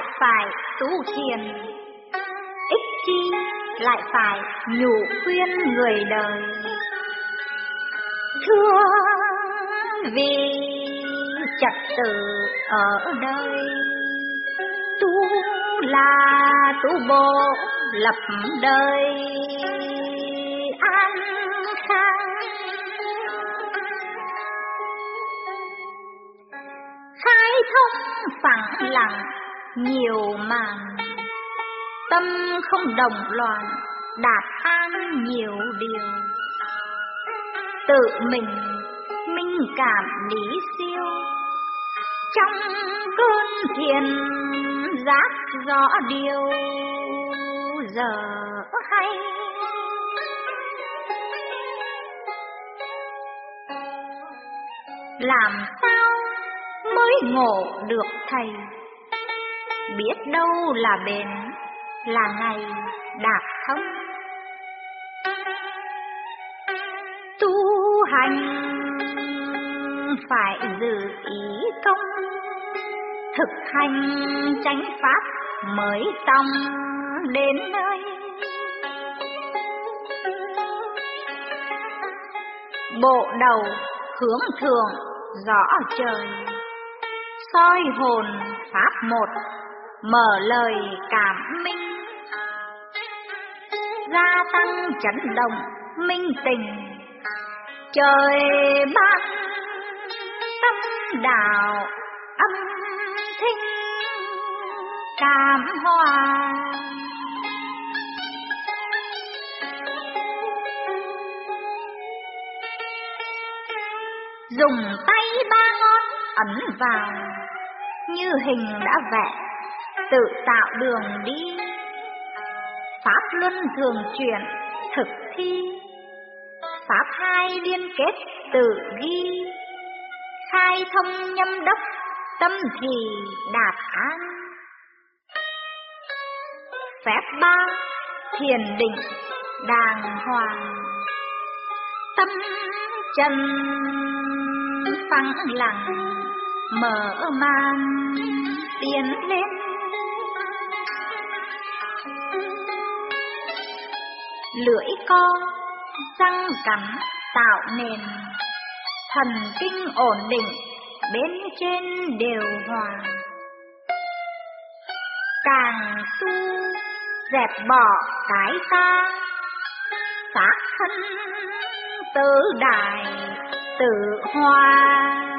lại phải tu thiền? Ích chi lại phải nhủ khuyên người đời? thương vì trật tự ở đây, tu là tu bộ lập đời an khang khai thông phẳng lặng nhiều màn tâm không đồng loạn đạt an nhiều điều. Tự mình, minh cảm lý siêu. Trong cơn thiền, giác rõ điều giờ hay. Làm sao mới ngộ được thầy? Biết đâu là bền, là ngày đạt thông tu hành phải giữ ý công, thực hành chánh pháp mới tông đến nơi. Bộ đầu hướng thượng rõ trời, soi hồn pháp một mở lời cảm minh. Gia tăng chấn động, minh tình. Trời ban, tâm đạo âm thinh, cảm hòa. Dùng tay ba ngón ấn vào, như hình đã vẽ tự tạo đường đi. Pháp luân thường chuyển, thực thi. Pháp hai liên kết, tự ghi. Khai thông nhâm đốc, tâm thì đạt an. Phép ba, thiền định, đàng hoàng. Tâm chân phẳng lặng, mở màn, tiến lên. Lưỡi co răng cắn tạo nền. Thần kinh ổn định, bên trên đều hòa. Càng tu dẹp bỏ cái ta. Xác thân tự đại, tự hoa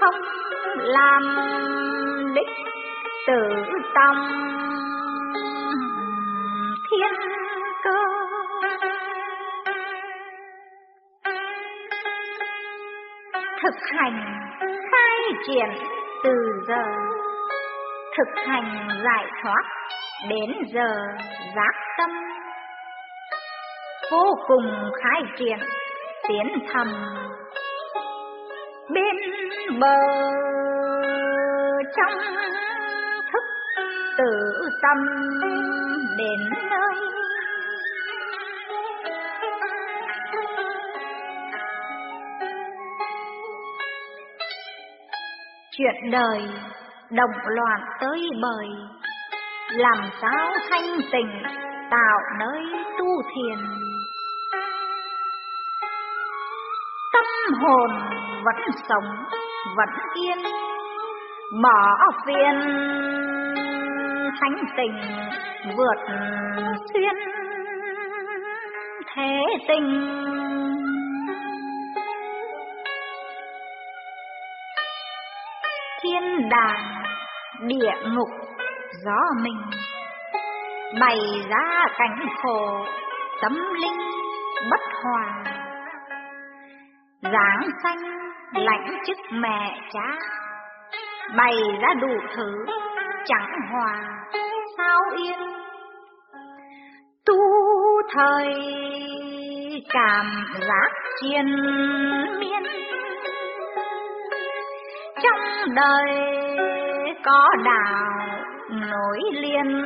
không làm đích tự tâm thiên cơ. Thực hành, khai triển từ giờ. Thực hành giải thoát, đến giờ giác tâm. Vô cùng khai triển, tiến thầm bờ trong thức tự tâm đến nơi. Chuyện đời động loạn tới bời, làm sao thanh tình tạo nơi tu thiền. Tâm hồn vẫn sống vẫn yên, bỏ phiền. Thánh tình vượt xuyên thế tình. Thiên đàng, địa ngục, gió mình. Bày ra cảnh khổ, tâm linh bất hòa. Dáng xanh lãnh chức mẹ cha bày ra đủ thứ, chẳng hòa sao yên. Tu thời cảm giác triền miên. Trong đời có đạo nối liền.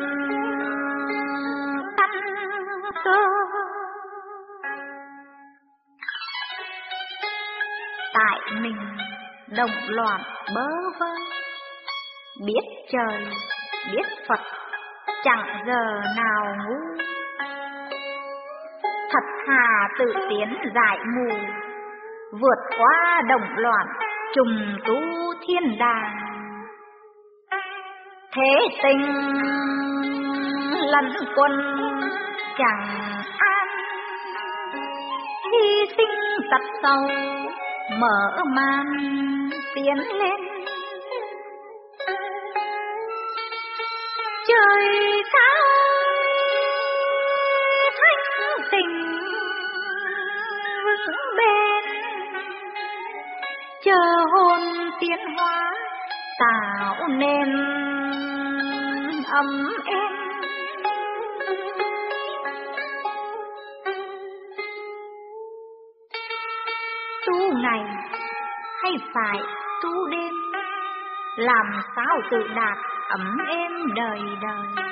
Mình đồng loạn bơ vơ. Biết trời, biết phật, chẳng giờ nào ngu. Thật thà tự tiến giải mù, vượt qua đồng loạn trùng tu thiên đàng. Thế tình lẫn quân chẳng an hy sinh tật sâu mở màn tiến lên. Trời sao thanh tình vững bền. Chờ hồn tiến hóa, tạo nên ấm phải, tu đêm làm sao tự đạt ấm êm đời đời.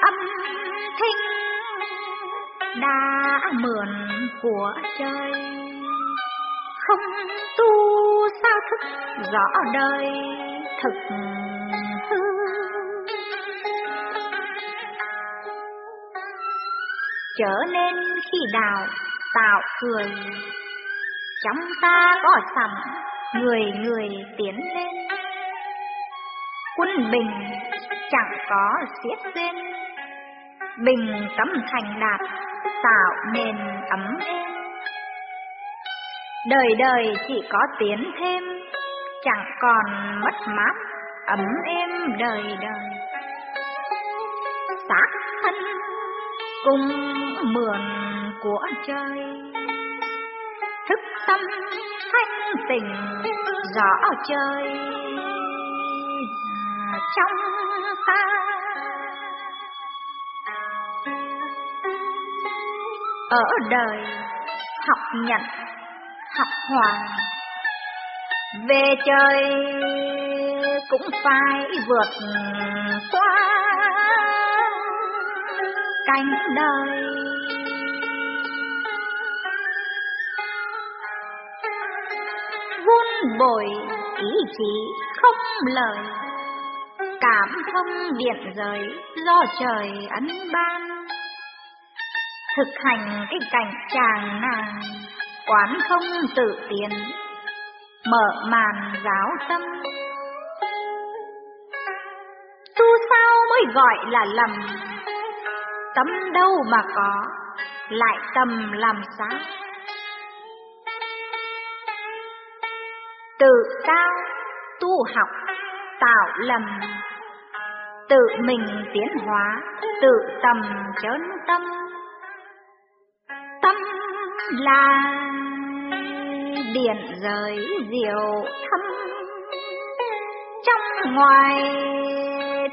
Âm thanh đã mượn của trời, không tu sao thức rõ đời thực hư. Trở nên khi đào tạo cười trong ta có sẵn người người tiến lên. Quân bình chẳng có xiết lên. Bình cấm thành đạt, tạo nền ấm êm đời đời chỉ có tiến thêm, chẳng còn mất mát, ấm êm đời đời. Xác thân cùng mượn của trời tâm thanh tình rõ trời trong ta. Ở đời học nhận học hòa, về trời cũng phải vượt qua cánh đời. Bồi ý chí không lời. Cảm thông điện giới do trời ấn ban. Thực hành cái cảnh chàng nàng, quán không tự tiến, mở màn giáo tâm. Tu sao mới gọi là lầm? Tâm đâu mà có, lại tầm làm sao? Tự cao tu học, tạo lầm. Tự mình tiến hóa, tự tầm chớn tâm. Tâm là điện giới diệu thâm. Trong ngoài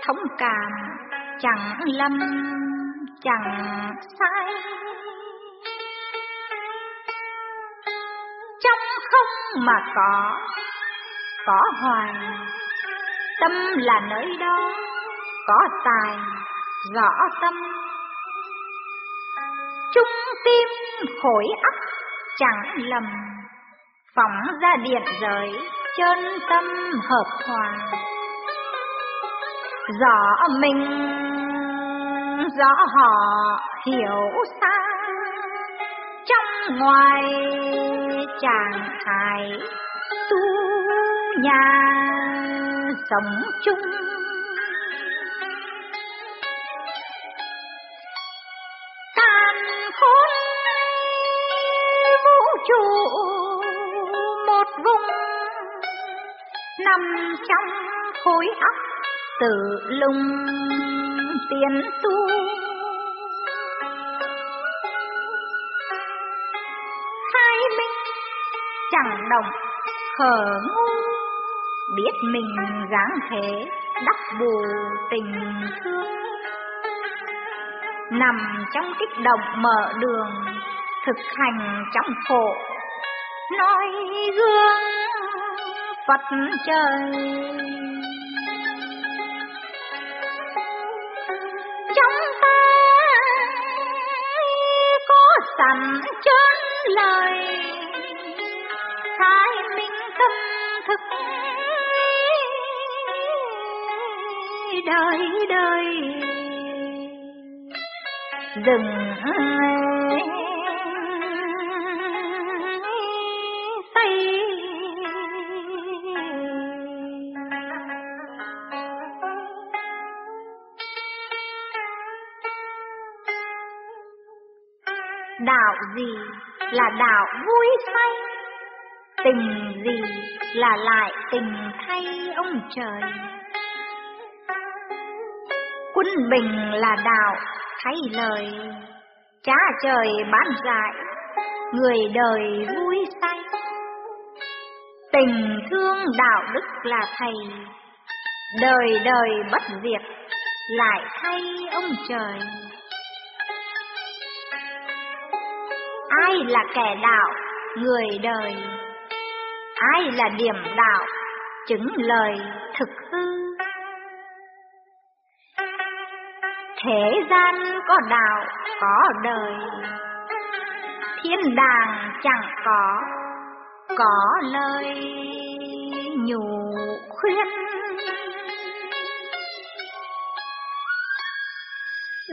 thống cảm, chẳng lâm chẳng sai. Trong không mà có có hoài. Tâm là nơi đó có tài, rõ tâm. Trung tim khối óc chẳng lầm, phóng ra điện giới chân tâm hợp hòa. Rõ mình, rõ họ hiểu xa. Trong ngoài chàng hài tu nhà sống chung. Tàn khôn vũ trụ một vùng, nằm trong khối óc tự lùng tiến tu. Hai minh chẳng đồng khờ ngu biết mình dáng thế đắp bù tình thương. Nằm trong kích động mở đường, thực hành trong khổ. Nói gương Phật trời. Dừng đạo gì là đạo vui say? Tình gì là lại tình thay ông trời? Quân bình là đạo thay lời cha trời bán dạy người đời vui say. Tình thương đạo đức là thầy, đời đời bất diệt, lại thay ông trời. Ai là kẻ đạo, người đời? Ai là điểm đạo, chứng lời thực hư? Thế gian có đạo, có đời. Thiên đàng chẳng có có lời nhủ khuyên.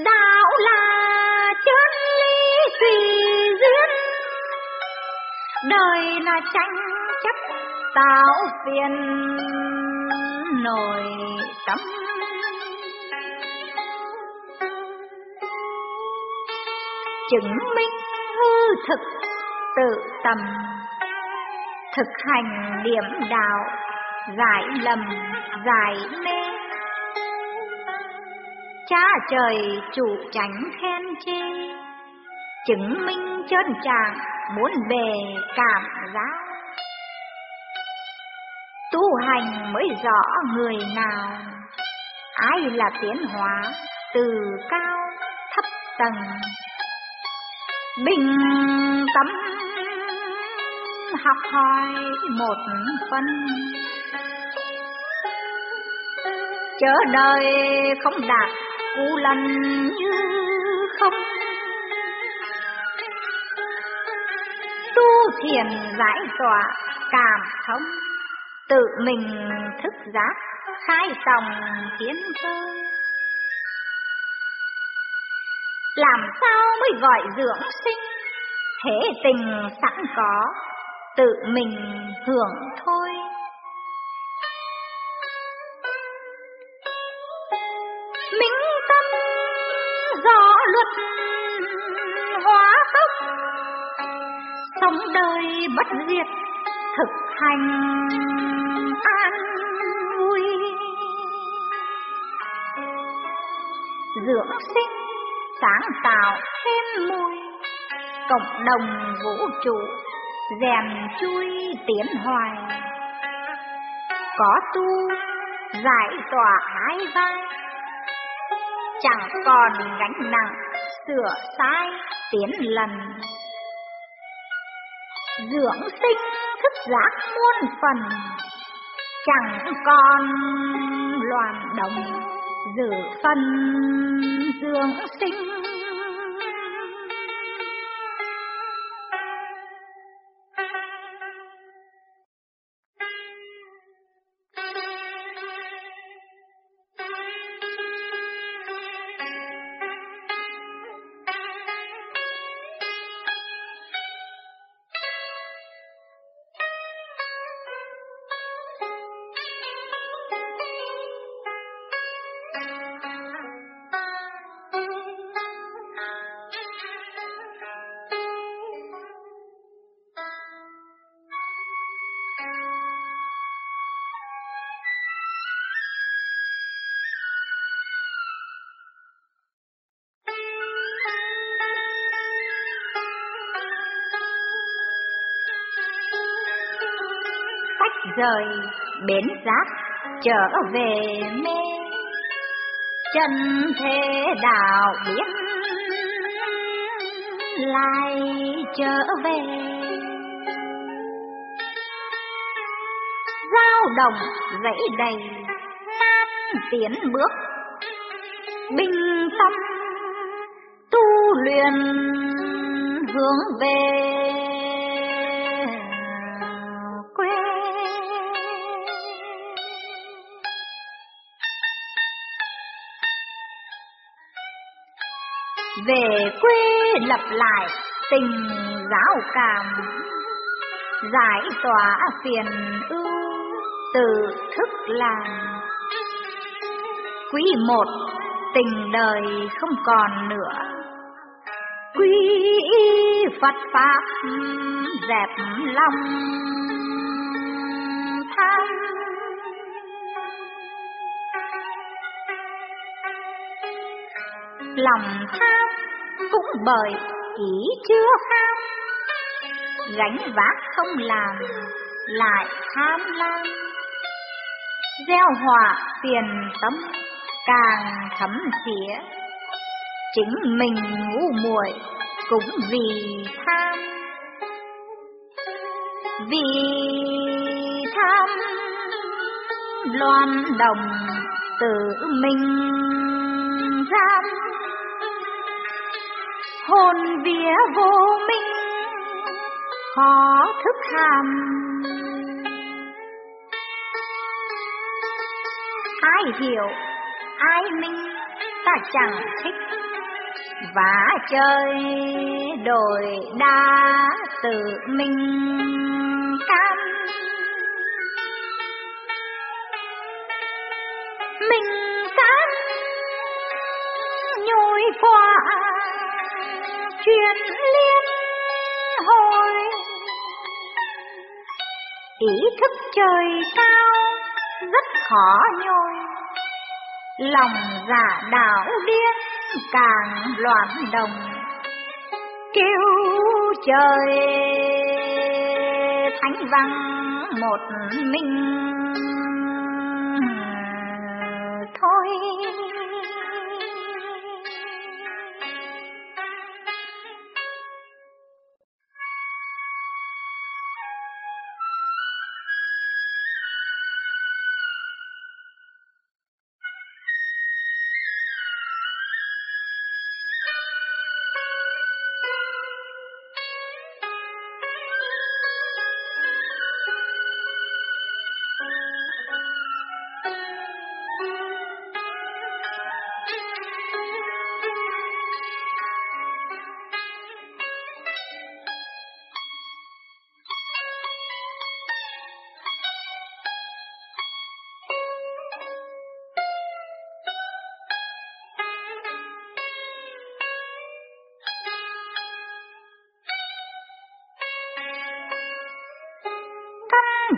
Đạo là chân lý tùy duyên, đời là tranh chấp, tạo phiền nổi tâm. Chứng minh hư thực tự tầm, thực hành niệm đạo, giải lầm, giải mê. Cha trời chủ tránh khen chê chứng minh chân trạng muốn về cảm giác. Tu hành mới rõ người nào, ai là tiến hóa từ cao thấp tầng bình tâm học hỏi một phần. Chớ đời không đạt cú lần như không. Tu thiền giải tỏa cảm thông, tự mình thức giác, khai tòng tiến cơ làm sao mới gọi dưỡng sinh? Thế tình sẵn có, tự mình hưởng thôi. Minh tâm rõ luật hóa tốc sống đời bất diệt, thực hành an vui. Dưỡng sinh sáng tạo thêm mùi. Cộng đồng vũ trụ rèn chui tiến hoài. Có tu giải tỏa hai vai chẳng còn gánh nặng sửa sai tiến lần. Dưỡng sinh thức giác muôn phần, chẳng còn loạn động giữ phân dưỡng sinh rời bến giác trở về mê. Chân thế đạo biến, lại trở về. Giao đồng dãy đầy, Nam tiến bước. Bình tâm, Tu luyện hướng về lập lại tình giáo cảm. Giải tỏa phiền ưu từ thức làm quý một, tình đời không còn nữa. Quý phật pháp dẹp lòng tham. Lòng tham bởi ý chưa ham. Gánh vác không làm, lại tham lam. Gieo họa tiền tâm càng thấm thía chính mình ngu muội cũng vì tham. Vì tham, loan đồng tự mình. Hồn vía vô minh, khó thức hàm. Ai hiểu, ai minh, ta chẳng thích. Vả chơi đổi đa tự mình cam. Mình cam, nhồi qua chuyện liên, hồi. Ý thức trời cao, rất khó nhồi. Lòng giả đảo điên, càng loạn đồng. Kêu trời, thánh văn một mình.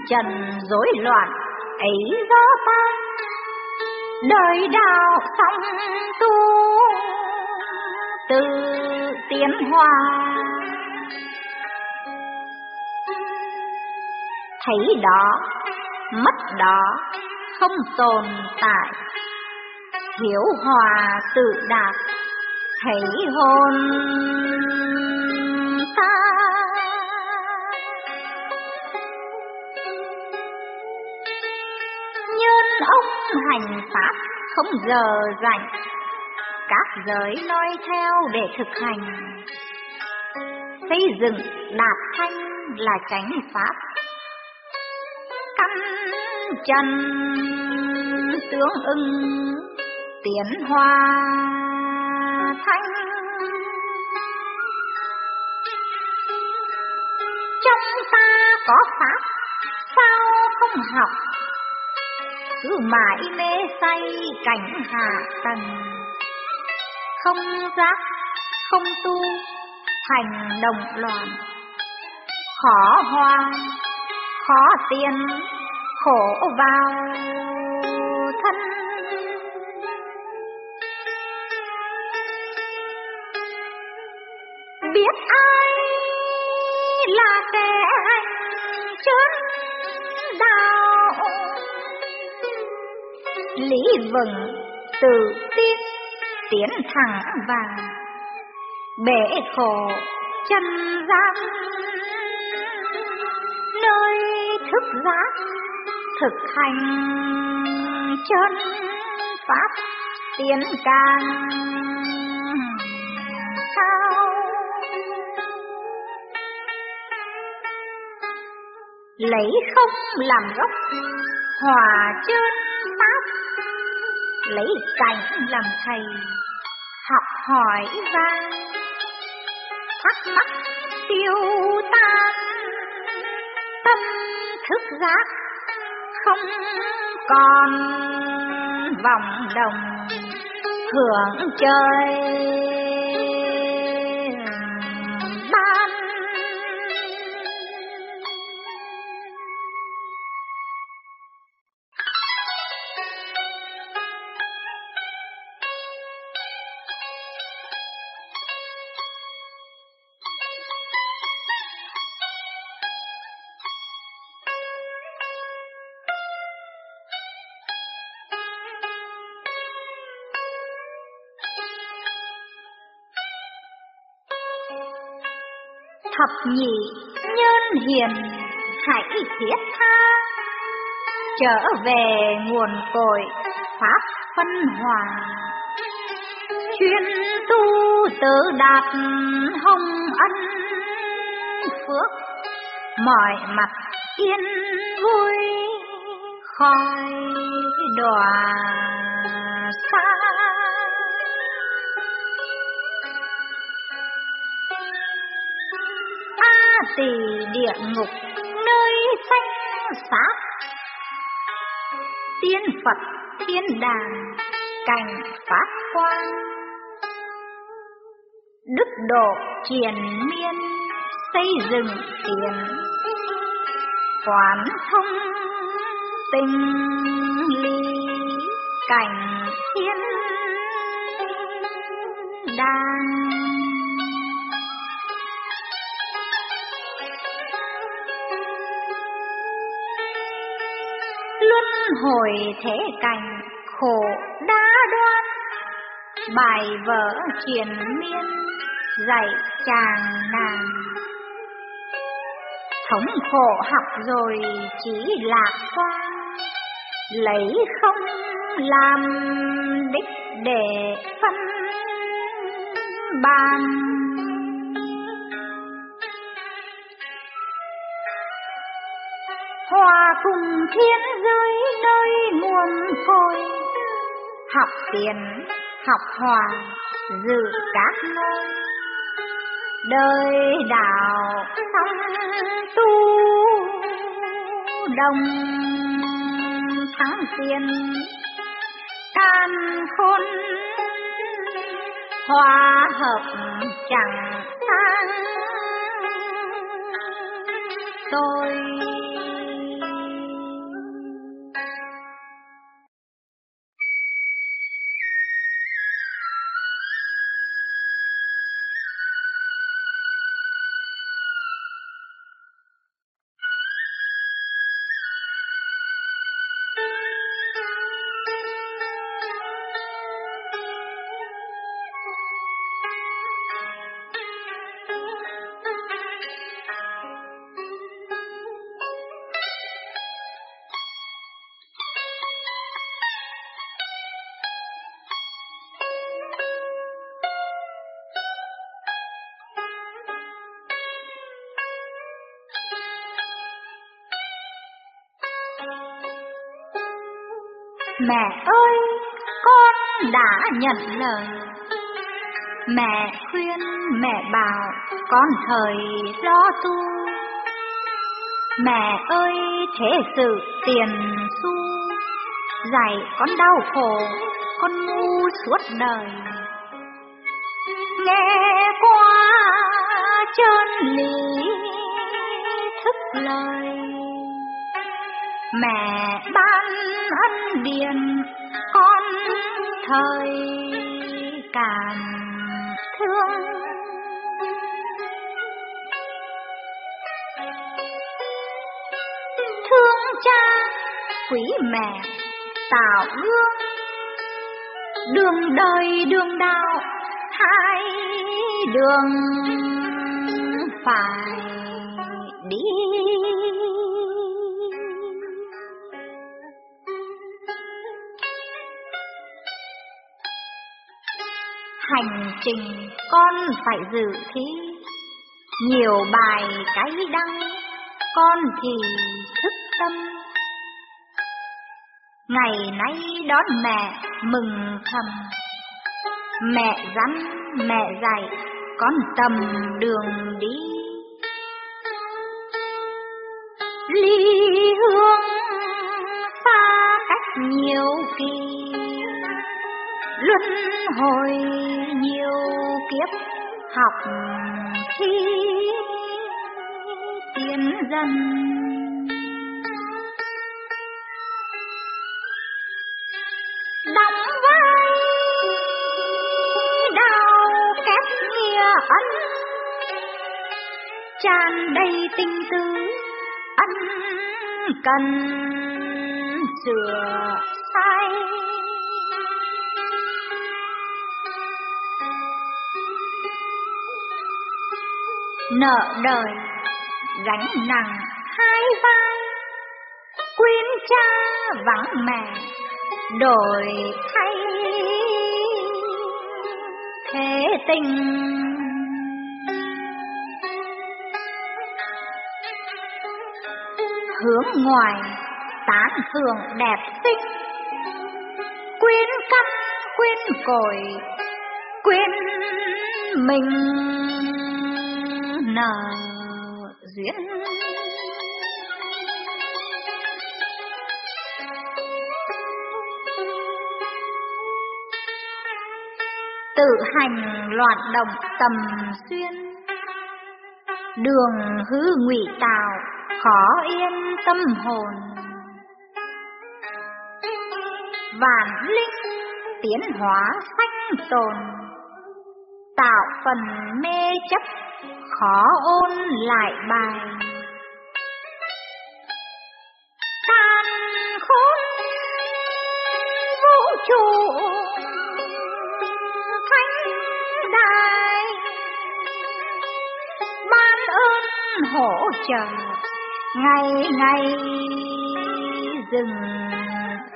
Trần rối loạn, ấy do ta. Đời đạo xong tu, từ tiến hòa thấy đó, mất đó, không tồn tại. Hiểu hòa tự đạt, thấy hồn không giờ rảnh. Các giới noi theo để thực hành. Xây dựng đạt thanh là tránh pháp. Căn chân tướng ưng tiến hoa thanh. Trong ta có pháp, sao không học? Cứ mãi mê say cảnh hạ tầng. Không giác, không tu thành đồng loạn. Khó hoa khó tiên khổ vào. Lý tự tin, tiến thẳng vào. Bể khổ, chân gian, nơi thức giác, thực hành chân pháp tiến càng cao. Lấy không làm gốc, hòa chân lấy cảnh làm thầy, học hỏi vang. Thắc mắc tiêu tan, tâm thức giác không còn vòng đồng hưởng chơi. Nhân hãy thiết tha trở về nguồn cội, pháp phân hòa chuyên tu tự đạt hồng ân, phước mọi mặt yên vui khỏi đọa tỳ địa ngục, nơi sanh sát tiên phật thiên đàng cảnh phát quang đức độ triền miên, xây dựng tiền. Quán thông tình ly cảnh thiên hồi thế cảnh khổ đa đoan. Bài vở triền miên dạy chàng nàng. Thống khổ học rồi chỉ lạc quan, lấy không làm đích để phân ban hoa cùng thiên dưới nơi nguồn côi học tiền, học hòa dự các nơi. Đời đạo xong tu, đồng thắng tiền. Can khôn, hòa hợp chẳng sang tôi nhận lời. Mẹ khuyên, mẹ bảo, con thời lo tu. Mẹ ơi, thế sự tiền xu, dạy con đau khổ, con ngu suốt đời. Nghe qua chân lý thức lời mẹ ban ân điền thời càng thương. Thương cha, quý mẹ, tạo gương. Đường đời, đường đạo, hai đường phải đi. Trình con phải dự thi. Nhiều bài cái đăng, Con thì thức tâm. Ngày nay đón mẹ mừng thầm. Mẹ rắn, mẹ dạy, Con tầm đường đi. Ly hương xa cách nhiều kỳ luân hồi nhiều kiếp học thi tiến dần đóng vai đào kép nghĩa ân, tràn đầy tình tứ ân cần sửa sai. Nợ đời, gánh nặng hai vai. Quyến cha vắng mẹ, đổi thay. Thế tình. Hướng ngoài, tán thường đẹp xinh. Quyến căn quyến cội quyến mình nở duyên. Tự hành loạn động tầm xuyên, đường hư ngụy tạo khó yên tâm hồn. Vạn linh tiến hóa sanh tồn, tạo phần mê chấp khó ôn lại bài. Tan khôn vũ trụ thánh đại ban ơn hỗ trợ, ngày ngày dừng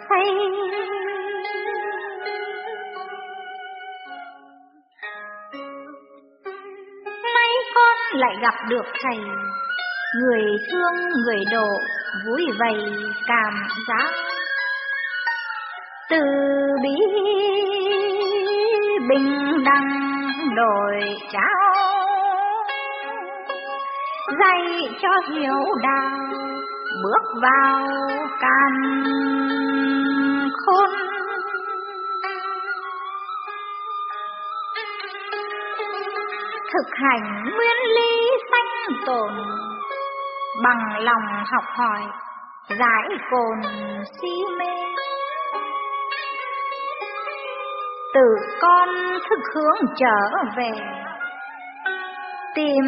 xây. Lại gặp được thầy. Người thương, người độ, vui vầy, cảm giác. Từ bi, bình đẳng, đổi trao. Dạy cho hiểu đạo, bước vào can khôn. Thực hành nguyên lý sanh tồn. Bằng lòng học hỏi, giải cồn si mê. Từ con thức hướng trở về, tìm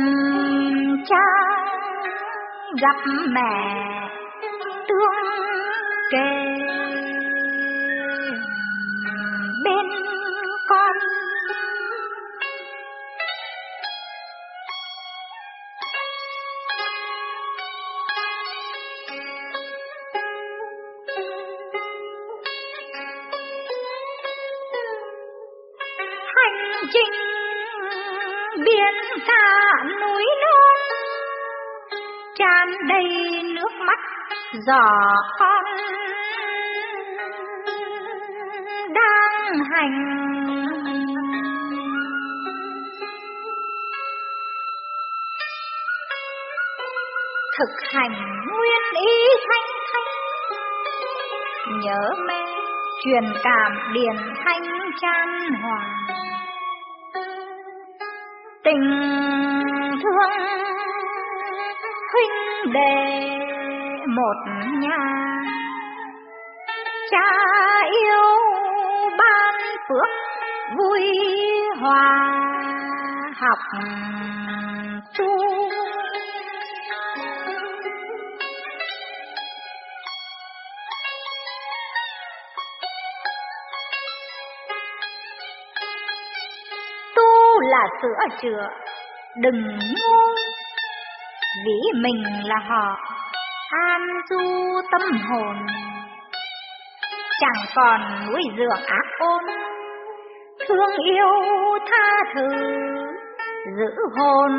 cha gặp mẹ tương kề. Rõ con đang hành. Thực hành nguyên ý thanh thanh, nhớ mẹ truyền cảm điển thanh chan hòa. Tình thương huynh đệ một nhà cha yêu ban phước vui hòa học tu là sữa chữa, đừng ngu. Vì mình là họ, an du tâm hồn. Chẳng còn núi dược ác ôn, thương yêu tha thứ giữ hồn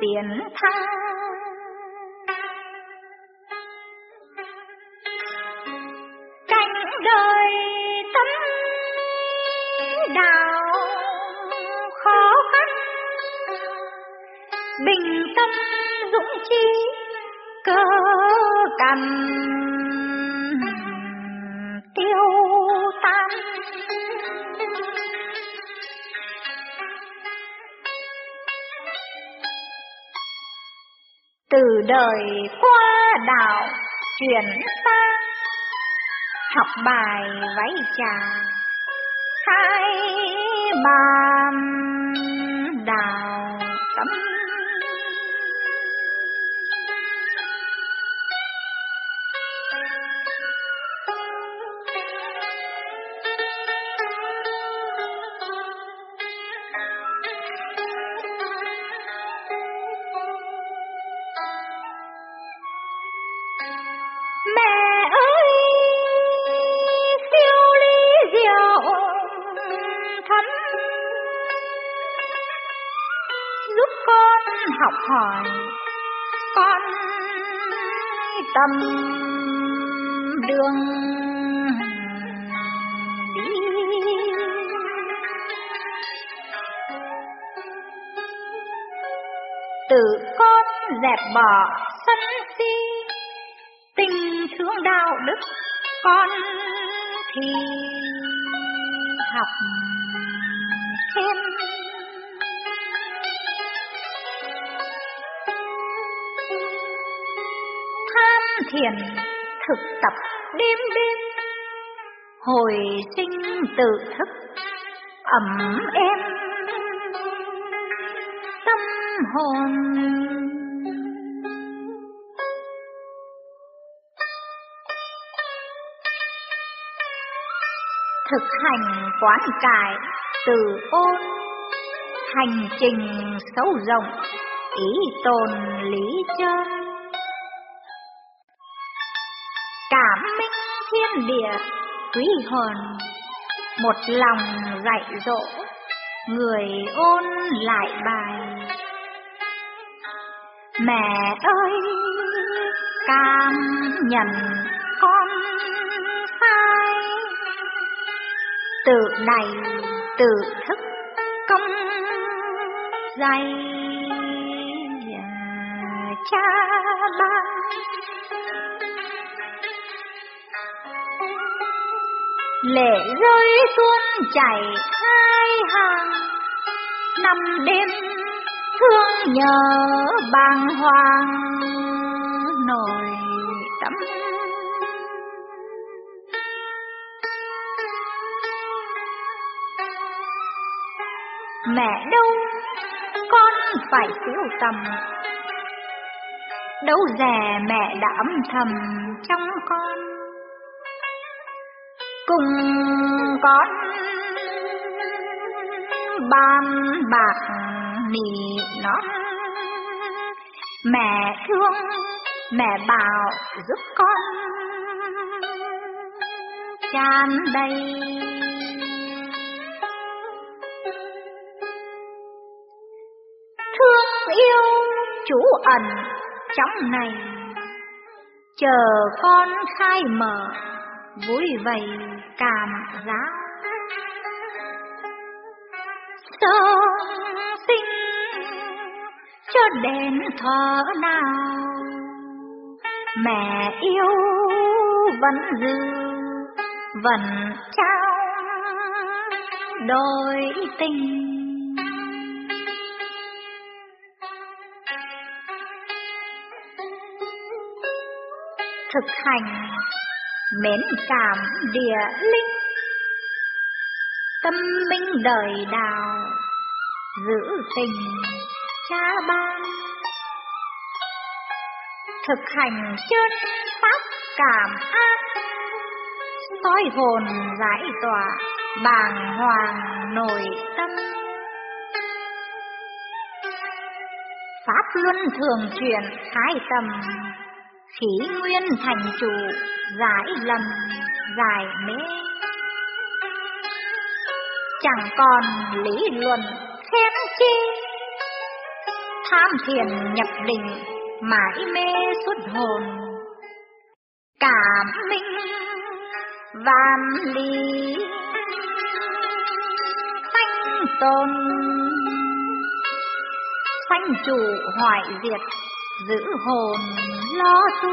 tiến thăng cánh đời tâm đạo khó khăn bình tâm dũng chi cơ cằn tiêu tan từ đời qua đạo chuyển sang, học bài váy trà, hai bàn đào tâm hồi sinh tự thức, ẩm êm tâm hồn. Thực hành quán cải từ ôn, hành trình sâu rộng, ý tồn lý chân. Cảm minh thiên địa quý hồn. Một lòng dạy dỗ người ôn lại bài. Mẹ ơi cam nhận con sai. Tự này tự thức công dạy cha ban lệ rơi tuôn chảy hai hàng. Năm đêm thương nhớ bàng hoàng nổi tâm mẹ đâu con phải tiêu tầm. Đâu rẻ mẹ đã âm thầm trong con cùng con ban bạc nỉ non. Mẹ thương, mẹ bảo giúp con chan đầy. Thương yêu chủ ẩn trong này, chờ con khai mở vui vầy cảm giác. Sớm sinh cho đến thở nào, mẹ yêu vẫn dư vẫn trao đôi tình. Thực hành mến cảm địa linh. Tâm minh đời đào, giữ tình cha ban thực hành chân pháp cảm an, soi hồn giải tỏa bàng hoàng nội tâm. Pháp luân thường chuyển hai tầm khí nguyên thành chủ, giải lầm, giải mê. Chẳng còn lý luận khen chi. Tham thiền nhập định, mãi mê suốt hồn. Cảm minh, vạn lý. Thanh tôn sanh chủ hoại diệt, giữ hồn lo tu.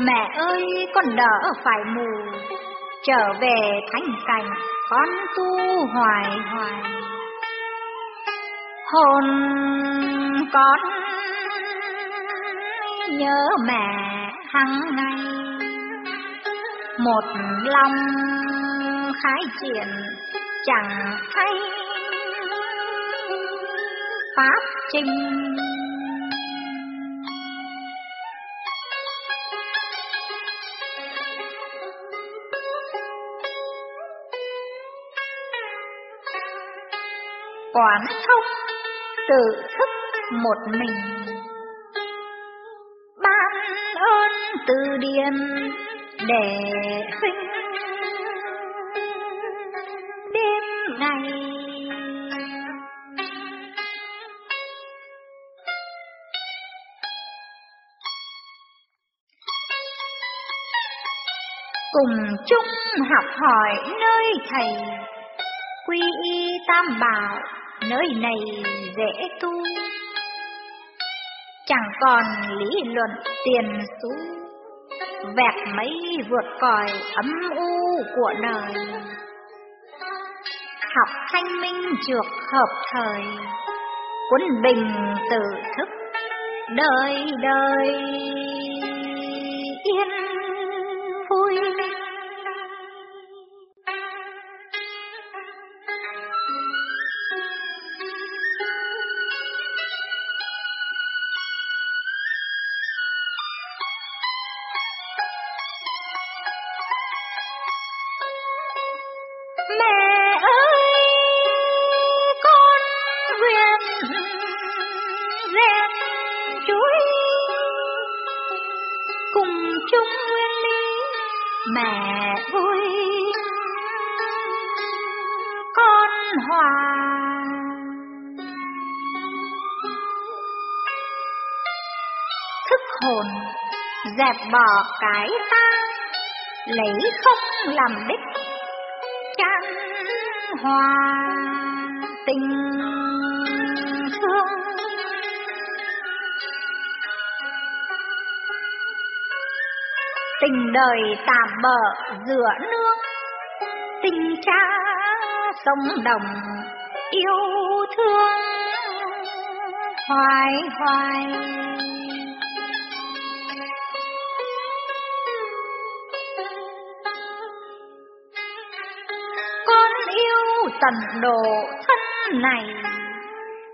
Mẹ ơi, con đỡ phải mù. Trở về thánh cảnh, con tu hoài hoài. Hồn con nhớ mẹ hằng ngày. Một lòng khái triển chẳng hay. Pháp chinh quán thông tự thức một mình. Ban ơn từ điển để sinh. Đêm ngày chung học hỏi nơi thầy. Quy y tam bảo, nơi này dễ tu. Chẳng còn lý luận tiền xu, vẹt mấy vượt còi ấm u của đời. Học thanh minh trược hợp thời, quân bình tự thức. Đời đời. Bỏ cái ta lấy không làm đích chan hòa tình thương. Tình đời tạm bỡ giữa nước, tình cha sông đồng yêu thương. Hoài hoài tần độ thân này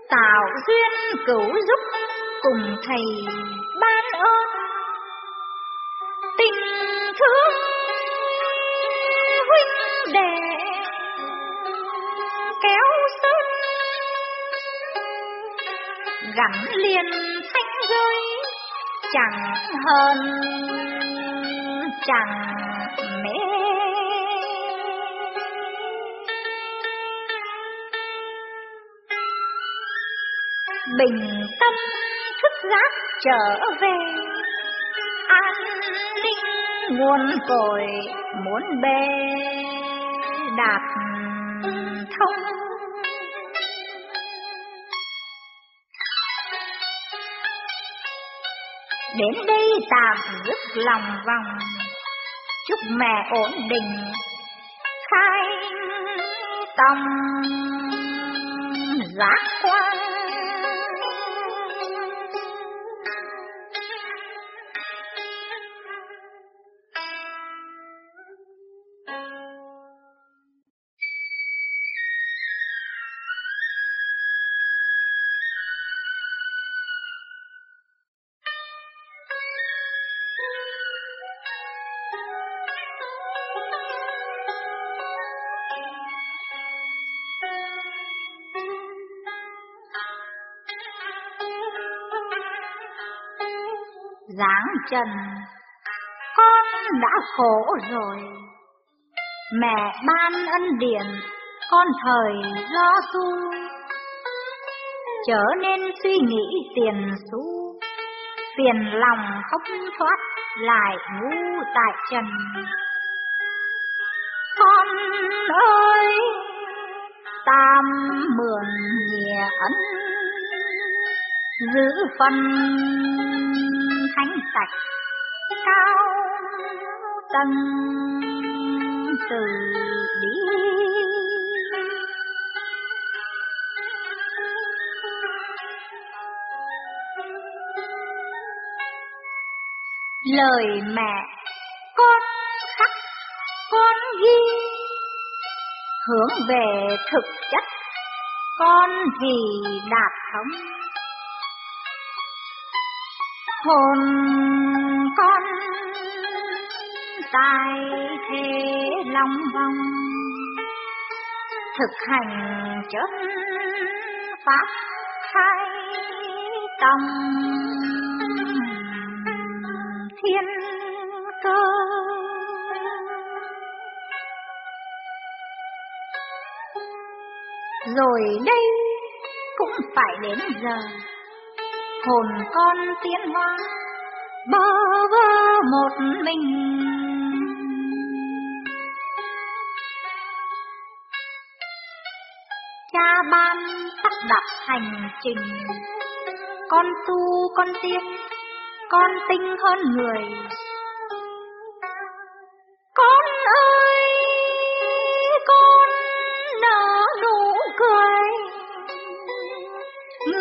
tạo duyên cứu giúp cùng thầy ban ơn. Tình thương huynh đệ kéo sơn, gắn liền thanh rơi, chẳng hơn chẳng mê bình tâm thức giác trở về. An ninh nguồn cội muốn bê đạt thông. Đến đây tạm dứt lòng vòng. Chúc mẹ ổn định. Khai tâm giác quan. Trần. Con đã khổ rồi. Mẹ ban ân điển, con thời lo tu, trở nên suy nghĩ tiền xu, phiền lòng không thoát lại ngu tại trần. Con ơi, tam mượn nhẹ ấn, giữ phần sạch. Cao tầng từ đi. Lời mẹ, con khắc, con ghi. Hướng về thực chất, con thì đạt thống hồn con tài thế long vong thực hành chân pháp khai tòng. Thiên cơ. Rồi đây cũng phải đến giờ hồn con tiến hóa, bơ vơ một mình. Cha ban sắp đặt hành trình, con tu con tiên con tinh hơn người.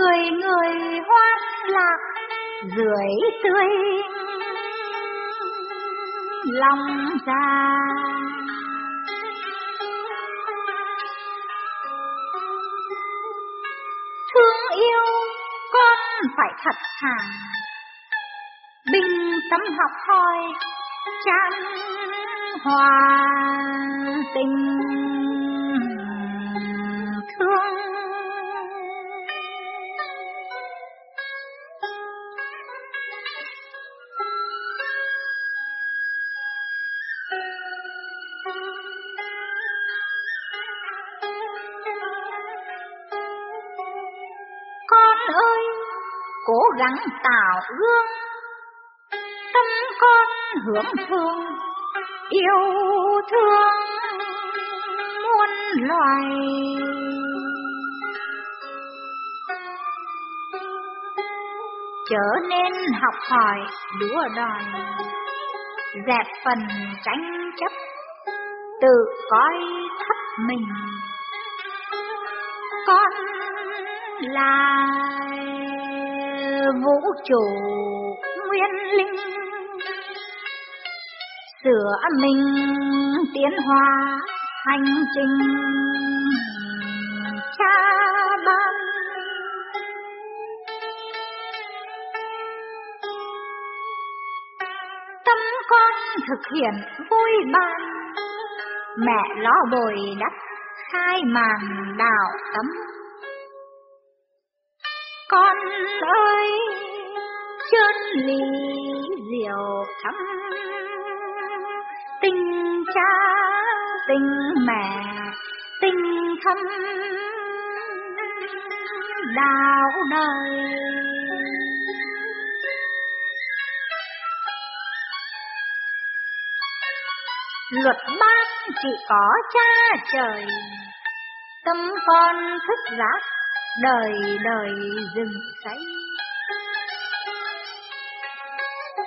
Người người hoan lạc, rưỡi tươi lòng già. Thương yêu con phải thật thà, bình tâm học hỏi, chan hòa tình. Cố tạo gương tâm con hưởng thương yêu thương muôn loài. Trở nên học hỏi đúa đòi dẹp phần tranh chấp, tự coi thấp mình. Con là vũ trụ nguyên linh. Sửa mình tiến hóa hành trình, cha ban. Tâm con thực hiện vui ban mẹ lo bồi đắp khai màn đạo tấm luật ban chỉ có cha trời. Tâm con thức giác đời đời rừng say,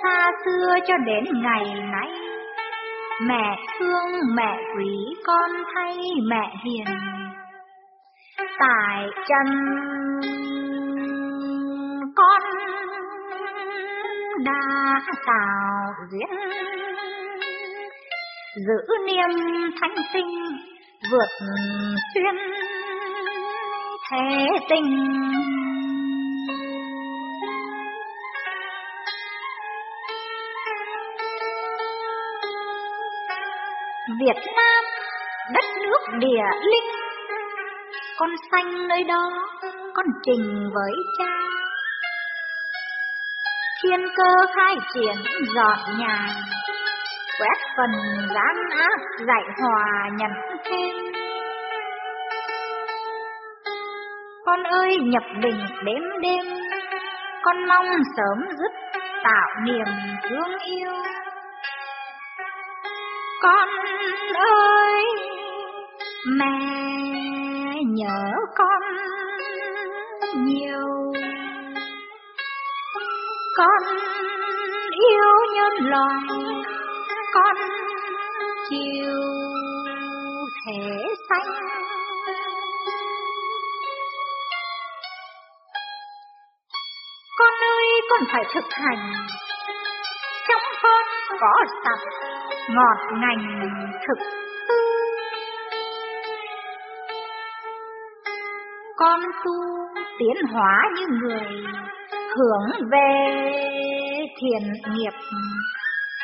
xa xưa cho đến ngày nay mẹ thương mẹ quý con thay mẹ hiền. Tại chân con đã tạo duyên giữ niềm thanh sinh, vượt xuyên thế tình. Việt Nam, đất nước địa linh, con xanh nơi đó, con trình với cha. Thiên cơ khai triển dọn nhà quét phần gian ác dạy hòa nhận thêm con ơi, nhập định đêm đêm, con mong sớm dứt tạo niềm thương yêu. Con ơi, mẹ nhớ con nhiều. Con yêu nhân loài con, chiều thể xanh. Con ơi, con phải thực hành. Trong con có sạch ngọt ngành thực con tu tiến hóa như người hướng về thiền nghiệp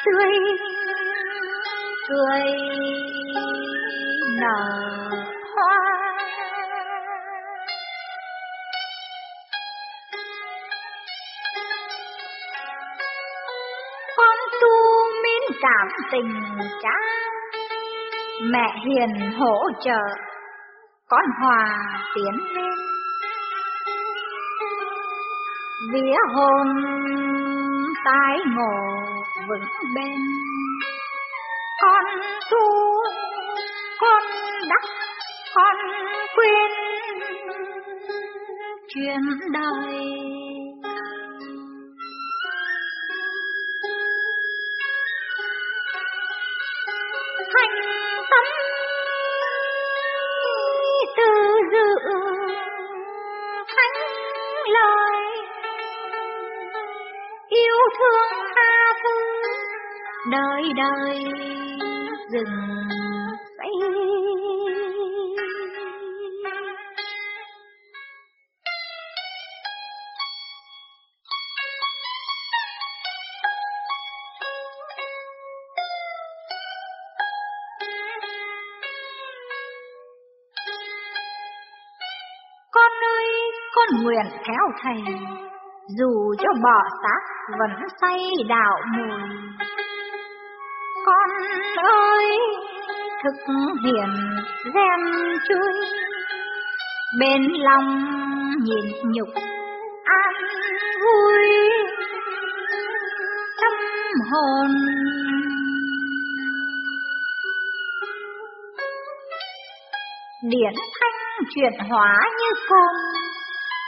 tươi cười nở hoa. Con tu mến cảm tình cha, mẹ hiền hỗ trợ, con hòa tiến lên. Vía hồn tái ngộ vững bên con tu con đắc con quên chuyện đời đời đời, rừng xây. con ơi, con nguyện theo thầy, dù cho bỏ xác vẫn say đạo mùi thực hiện gian chui. Bên lòng nhìn nhục, an vui. Tâm hồn. Điển thanh chuyển hóa như con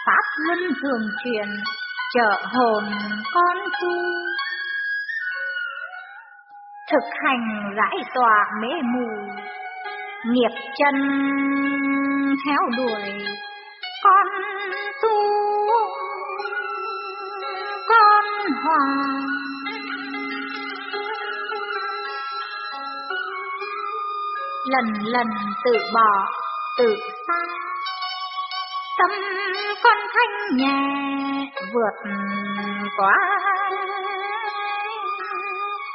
pháp luân thường truyền, trợ hồn con tu thực hành giải tỏa mê mù. Nghiệp chân theo đuổi, con tu, con hòa. Lần lần tự bỏ, tự xa tâm con thanh nhẹ vượt qua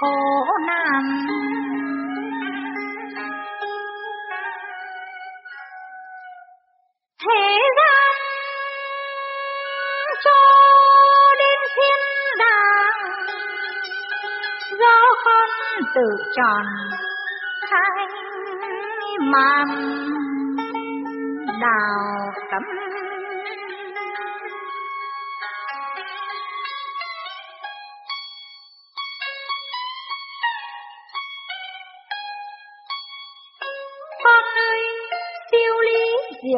khổ nạn. Thế gian cho đến thiên đàng, do con tự chọn thay màn đào tấm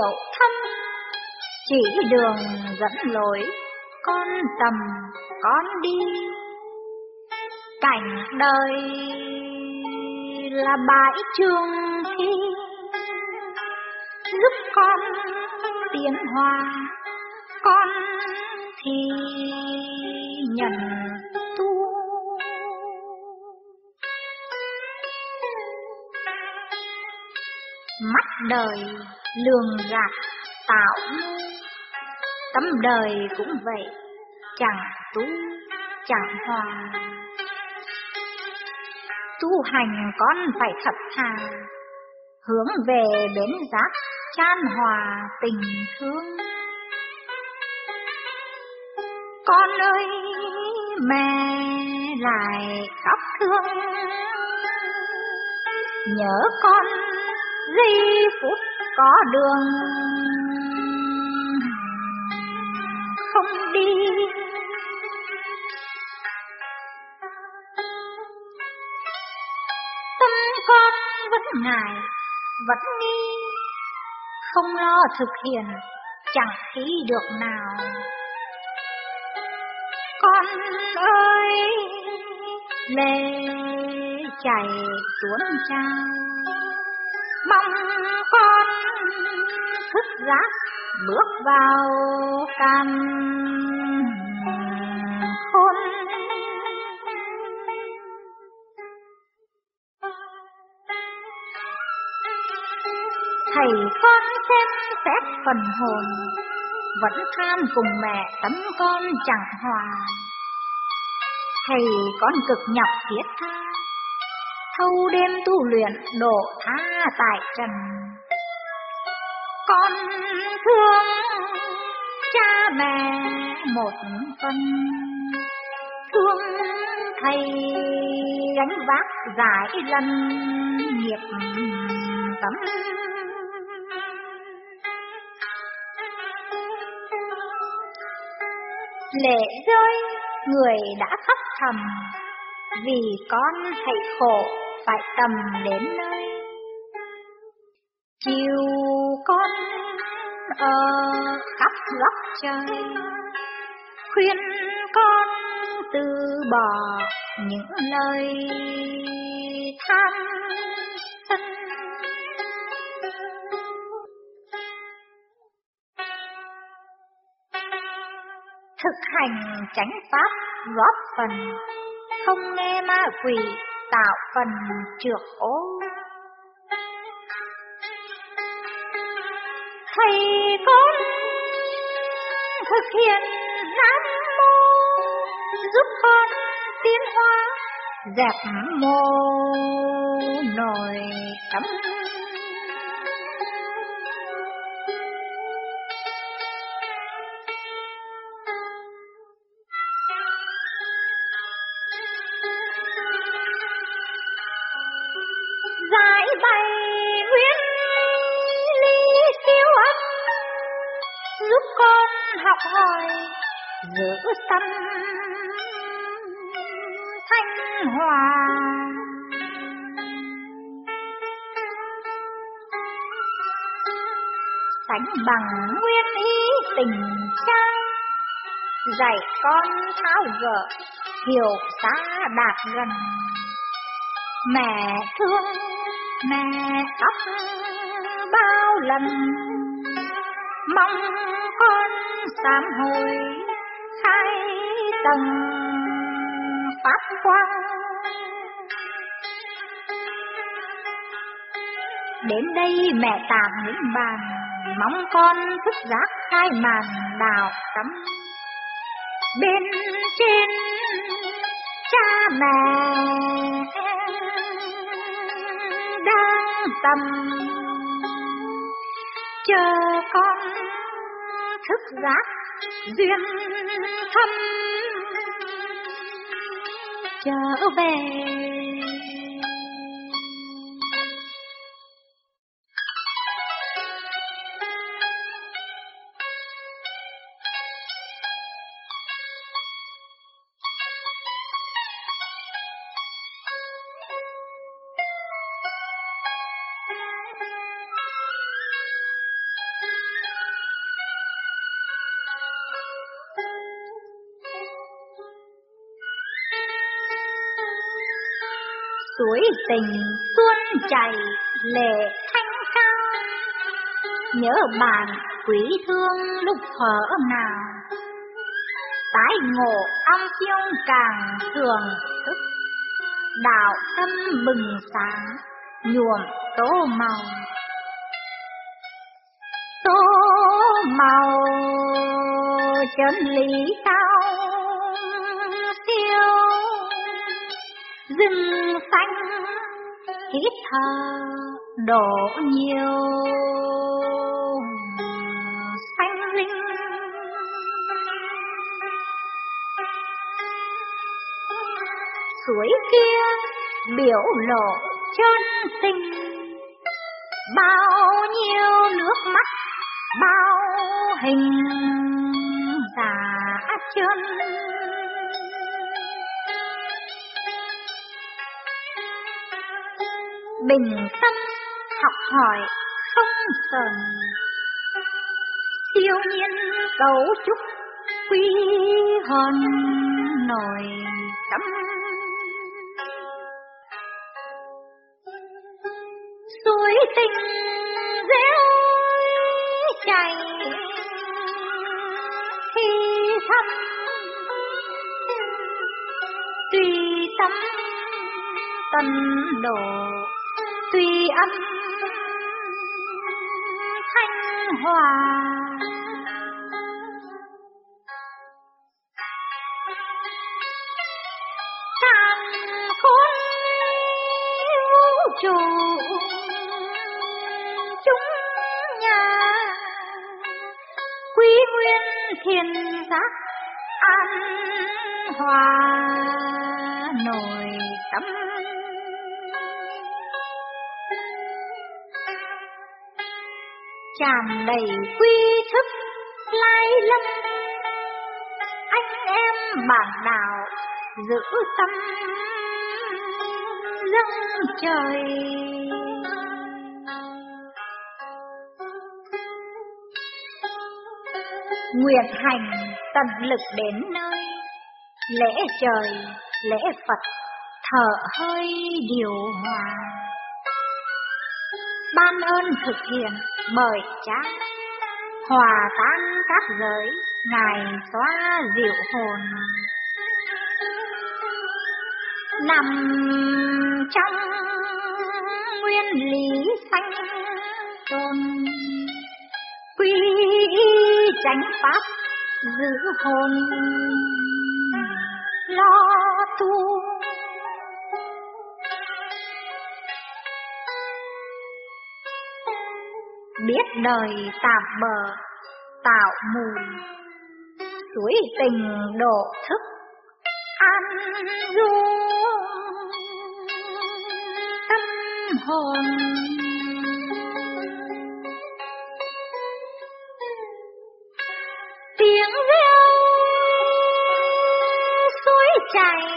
diệu thâm chỉ đường dẫn lối, con tầm con đi. Cảnh đời là bãi trường thi. Giúp con tiến hòa con thì nhận tu. Mắt đời lường gạt, tạo mưu tấm đời cũng vậy, chẳng tu, chẳng hòa tu hành con phải thật thà, hướng về bến giác chan hòa tình thương. Con ơi, mẹ lại khóc thương, nhớ con giây phút có đường. Không đi. Tâm con vẫn ngài, vẫn nghi. Không lo thực hiện, chẳng khí được nào. Con ơi lệ chảy tuôn trao mong con thức giác bước vào căn khôn thầy con xem xét phần hồn, vẫn tham cùng mẹ tấm con chẳng hòa. Thầy con cực nhọc thiết tha thâu đêm tu luyện độ tha tại trần. Con thương cha mẹ một phần, thương thầy gánh vác giải lần nghiệp tấm. Lệ rơi, người đã khóc thầm, vì con thầy khổ phải tầm đến nơi. Chiều con ở khắp góc trời, khuyên con từ bỏ những lời tham sân thực hành chánh pháp góp phần không nghe ma quỷ tạo phần trượt ố. thầy con thực hiện nam mô giúp con tiến hóa dẹp mô nổi cấm bằng nguyên ý tình cha dạy con tháo gỡ, hiểu xa đạt gần. Mẹ thương, mẹ khóc bao lần. Mong con sám hồi khai tầng pháp quang. Đến đây mẹ tạm những bàn mong con thức giác khai màn đào tắm. Bên trên cha mẹ đang tầm. Chờ con thức giác duyên thâm. Trở về tình tuôn chảy lệ thanh cao nhớ bạn quý thương lúc thở nào tái ngộ âm chiêu càng thường thức. Đạo tâm bừng sáng, nhuộm tô màu. Tô màu chân lý cao siêu, rừng xanh thiết tha đổ nhiều. Xanh linh. Suối kia biểu lộ chân tình. Bao nhiêu nước mắt, bao hình. Bình tâm, học hỏi không cần. Siêu nhiên cấu trúc quy hồn nổi tâm suối tình reo chảy khi thăm tùy tâm tần đồ âm thanh hòa. Trụ chúng nhà. Quý nguyên thiền giác an hòa nội tâm tràn đầy quy thức lai lâm anh em bản nào giữ tâm dâng trời? Nguyện hành tận lực đến nơi, lễ trời, lễ phật thở hơi điều hòa ban ơn thực hiện bởi cha hòa tan các giới, ngài xóa diệu hồn. Nằm trong nguyên lý sanh tồn, quy tránh pháp giữ hồn. Lo tu biết đời tạm bờ, tạo mù suối tình độ thức an du hồn. Tiếng reo suối chảy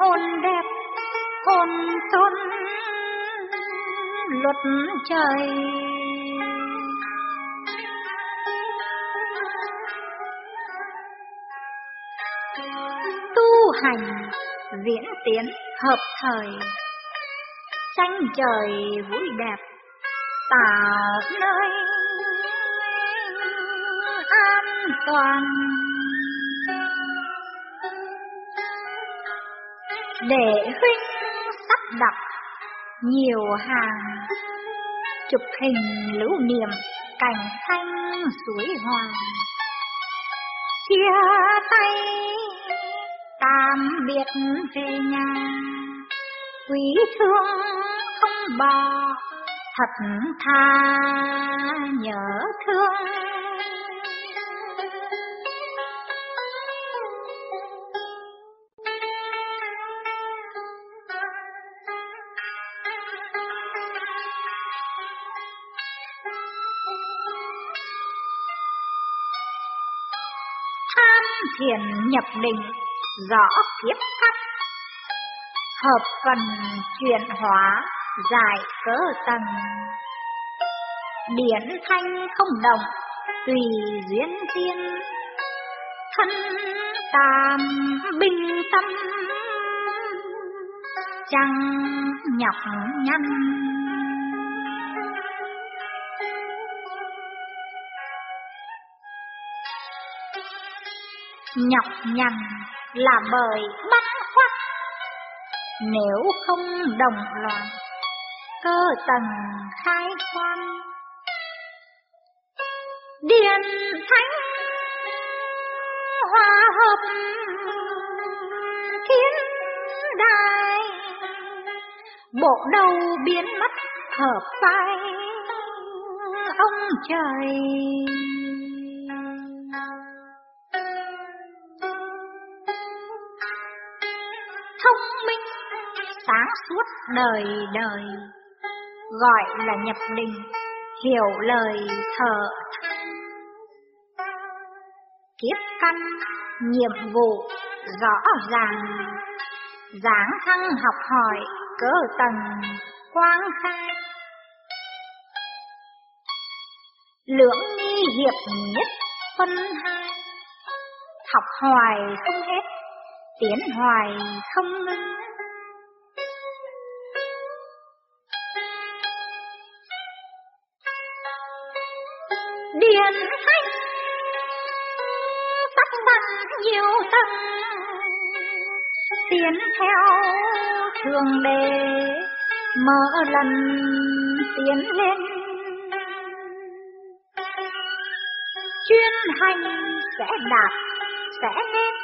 hồn đẹp, hồn tôn luật trời. Tu hành, diễn tiến hợp thời, tranh trời vui đẹp tạo nơi an toàn. Để huynh sắp đặt nhiều hàng chụp hình lưu niệm cảnh xanh suối hoàng. Chia tay tạm biệt về nhà, quý thương không bỏ, thật tha nhớ thương. Thiền nhập định, rõ kiếp khắc. Hợp phần chuyển hóa, giải cơ tầng. Điển thanh không động, tùy duyên thiên thân tam bình tâm chẳng nhọc nhằn? Nhọc nhằn là bởi bắt khoắc nếu không đồng loạn, cơ tầng khai quan điền thánh hòa hợp thiên đài, bộ đầu biến mất hợp vai ông trời. Suốt đời đời, gọi là nhập định, hiểu lời thở. Kiếp căn, nhiệm vụ rõ ràng, giảng thăng học hỏi, cơ tầng, quang khai. Lưỡng nghi hiệp nhất phân hai, học hoài không hết, tiến hoài không ngưng. Nhiều tầng, tiến theo thường đề mở lần tiến lên. Chuyên hành sẽ đạt sẽ nên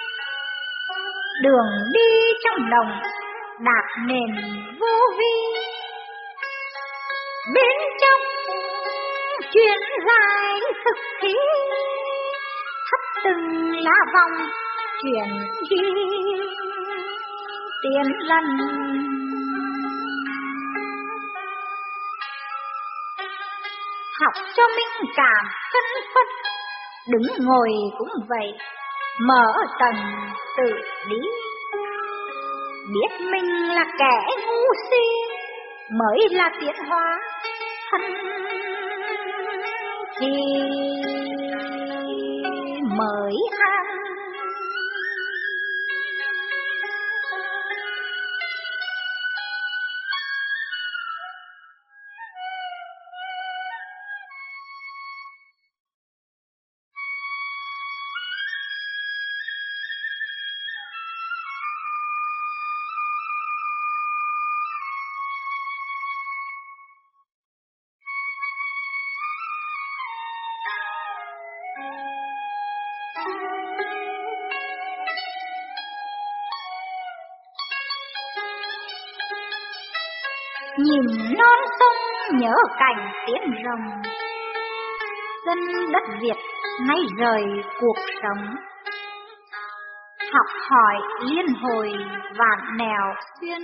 đường đi trong đồng đạt nền vô vi. Bên trong chuyến dài thực thi lưng lá vòng chuyển đi tiến lần học cho minh cảm phân phân đứng ngồi cũng vậy, mở tầng tự lý. Biết mình là kẻ ngu si mới là tiến hóa. Thân thì mới an rồng. Dân đất Việt nay rời cuộc sống. Học hỏi liên hồi vạn nèo xuyên.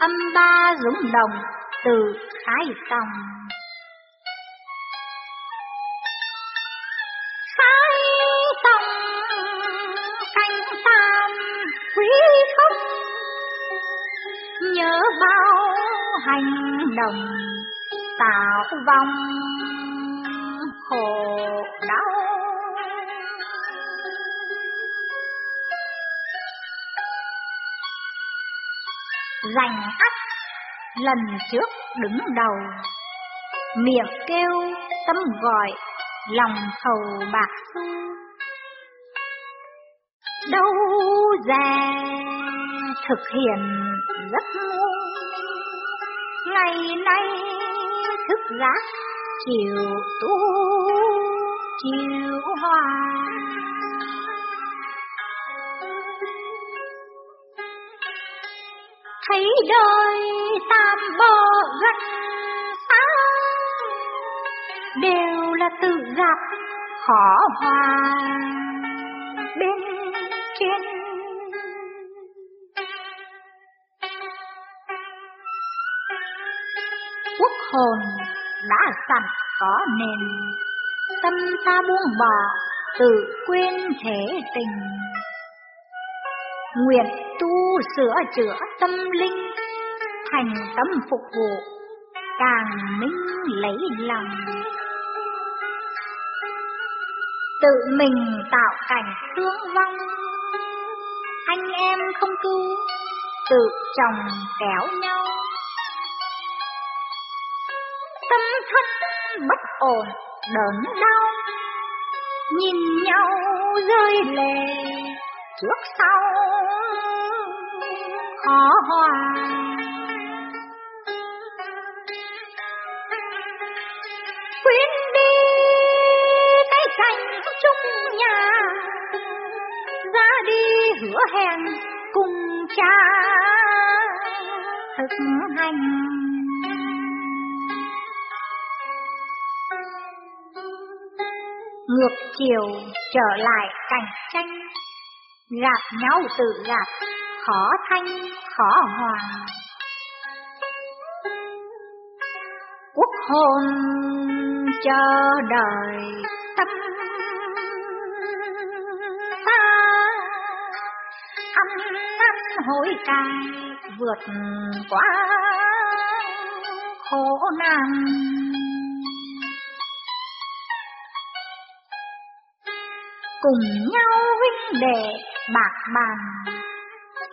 Âm ba dũng đồng từ khai tòng. Khai tòng canh tam, quý không nhớ bao hành động tạo vong khổ đau. Giành ắt lần trước đứng đầu, miệng kêu tâm gọi lòng thầu bạc xu. Đâu ra thực hiện giấc ngu ngày nay thức giác chiều tu chiều hòa thấy đời tam bờ gần xa đều là tự gặp khó hòa bên trên, quốc hồn đã sẵn có nền. Tâm ta buông bỏ, tự quên thể tình. Nguyện tu sửa chữa tâm linh, thành tâm phục vụ, càng minh lấy lòng. Tự mình tạo cảnh thương vong, anh em không cứu, tự chồng kéo nhau. Ổn đớn đau. Nhìn nhau rơi lệ trước sau khó hòa quên đi cái cảnh chung nhà, ra đi hứa hẹn cùng cha. Thực hành ngược chiều trở lại cảnh tranh, gạt nhau tự gạt, khó thanh khó hòa quốc hồn chờ đợi tâm. Ta ăn năn hối cải vượt qua khổ nạn. Cùng nhau huynh đệ bạc bàn.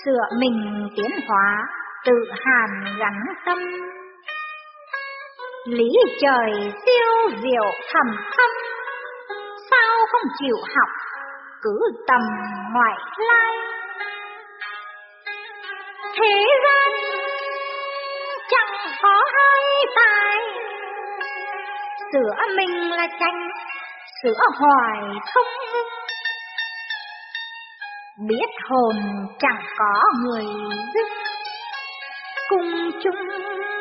Sửa mình tiến hóa, tự hàn gắn tâm. Lý trời siêu diệu thầm thâm, sao không chịu học, cứ tầm ngoại lai. Thế gian chẳng có hai tài, sửa mình là tranh sửa hoài không biết hồn chẳng có người dứt cùng chung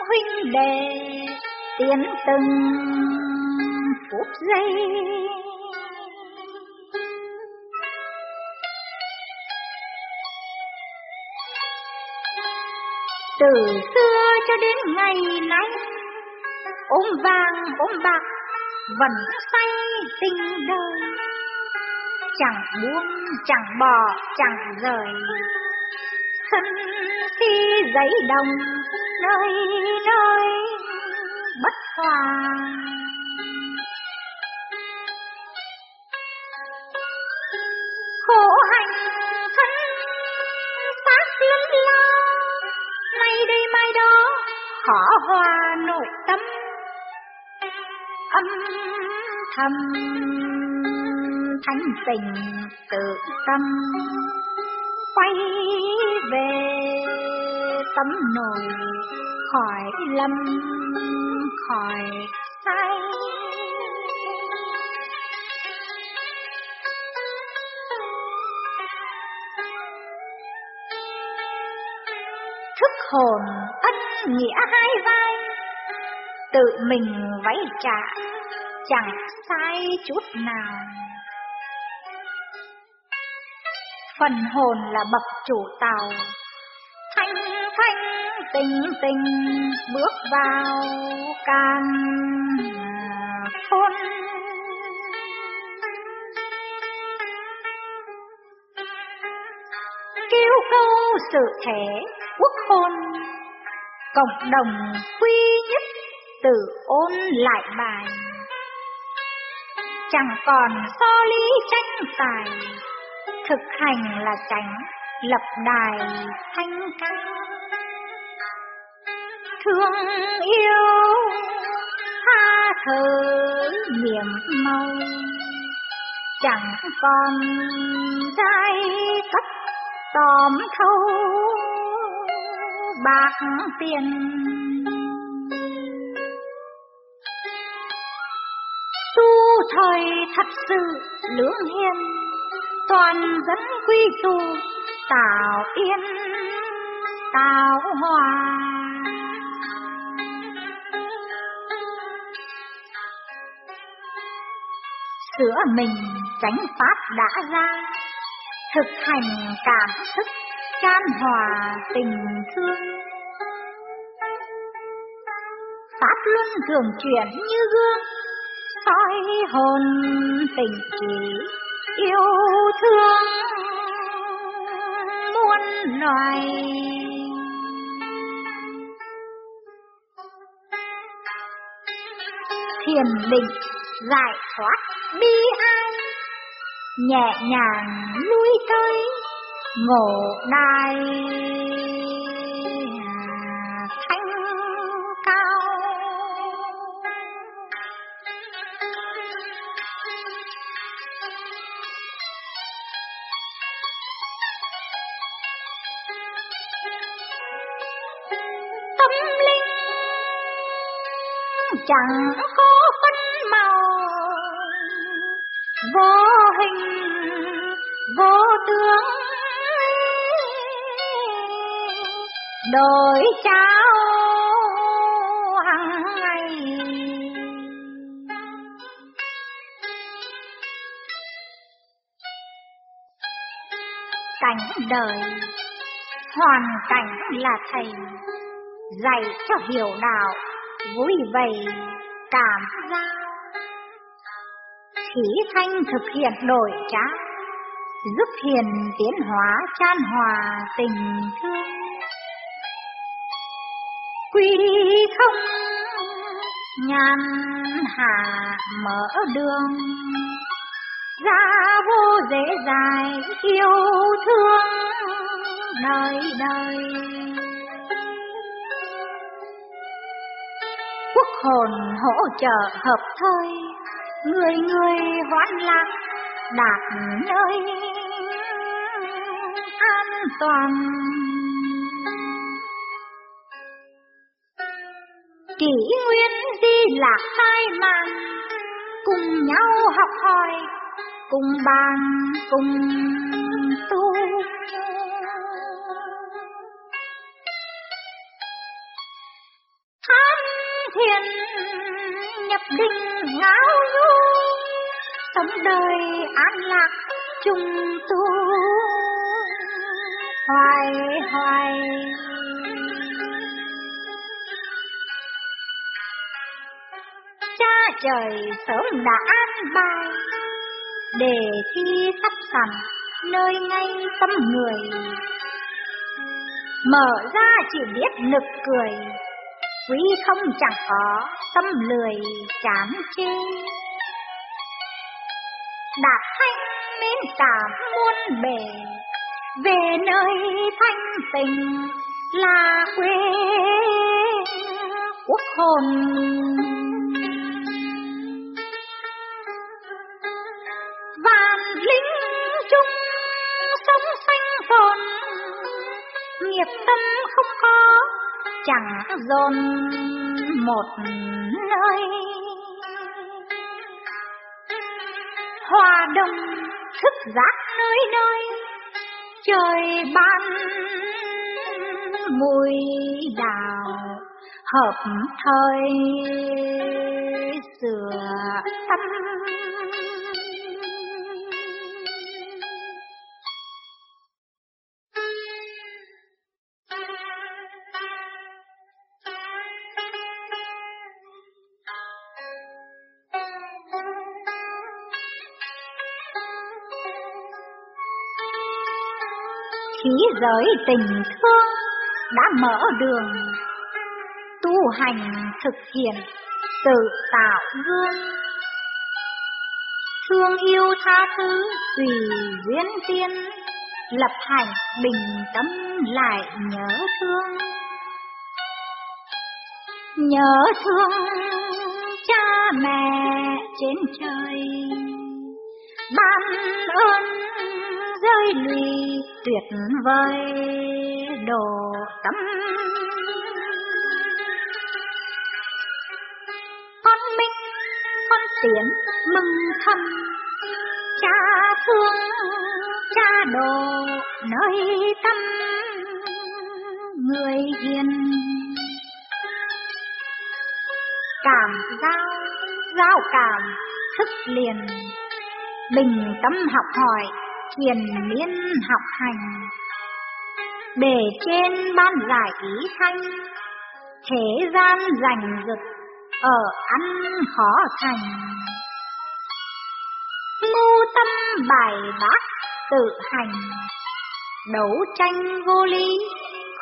huynh đệ, tiến từng phút giây. Từ xưa cho đến ngày nay, ôm vàng ôm bạc, vẫn say tình đời chẳng buông, chẳng bỏ, chẳng rời. Sân khi giấy đồng nơi nơi bất hòa. Khổ hành thân xác lắm lo nay đây mai đó khó hòa nội tâm âm thầm thánh tình tự tâm. Quay về tấm nồi khỏi lâm khỏi say thức hồn ất nghĩa hai vai, tự mình váy trả, chẳng sai chút nào. Phần hồn là bậc chủ tàu thanh thanh tình tình bước vào can khôn kêu câu sự thể quốc hôn, cộng đồng quy nhất tự ôn lại bài. Chẳng còn so lý tranh tài thực hành là tránh lập đài thanh ca. Thương yêu tha thứ niềm mau chẳng còn giai cấp tóm thâu bạc tiền. Tu thời thật sự lưỡng hiền toàn dân quy tụ, tạo yên, tạo hòa. Sửa mình tránh pháp đã ra, thực hành cảm thức, chan hòa tình thương. Pháp luân thường chuyển như gương, soi hồn tình chỉ yêu thương muôn loài. Thiền định giải thoát bi ai nhẹ nhàng lui tới ngộ đài. Chẳng có phân màu. Vô hình, vô tướng, đổi cháo hàng ngày. Cảnh đời, hoàn cảnh là thầy dạy cho hiểu đạo vui vầy cảm giao khí thanh thực hiện đổi trá giúp hiền tiến hóa, chan hòa tình thương. Quy không nhàn hạ mở đường. Ra vô dễ dài yêu thương đời đời hồn hỗ trợ hợp thơi người người hoan lạc, đạt nơi an toàn. Kỷ nguyên di lạc hai màn, cùng nhau học hỏi, cùng bàn, cùng tu. Đình ngao ngáo du sống đời an lạc chung tu. Hoài hoài. Cha trời sớm đã an bài, để khi sắp sẵn nơi ngay tâm người. Mở ra chỉ biết nực cười, quý không chẳng có tâm lười chán chê đạt thanh mến cảm muôn bề, về nơi thanh tình là quê quốc hồn. Nghiệp tâm không có, chẳng dồn một nơi. Hòa đồng thức giác nơi nơi, trời ban mùi đào hợp thời sửa tâm giới tình thương đã mở đường. Tu hành thực hiện tự tạo gương. Thương yêu tha thứ tùy duyên tiên, lập hạnh bình tâm lại nhớ thương. Nhớ thương cha mẹ trên trời, ban ơn rơi lì tuyệt vời đồ tâm con minh, con tiến mừng thầm, cha thương, cha đồ nơi tâm người hiền. Cảm giao giao cảm, thức liền, bình tâm học hỏi thiền miên học hành. Để trên ban giải ý thanh thế gian giành giật ở ăn khó thành. Ngu tâm bài bác tự hành, đấu tranh vô lý,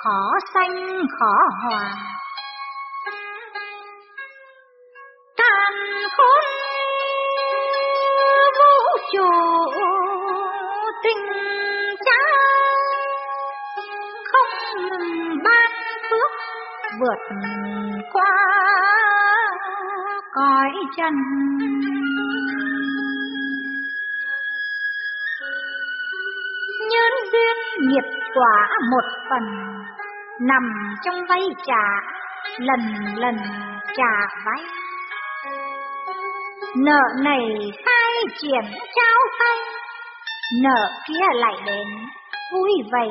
khó sanh khó hòa. Vượt qua cõi trần. Nhân duyên nghiệp quả một phần, nằm trong vay trả, lần lần trả vay. Nợ này khai triển trao tay, nợ kia lại đến, vui vầy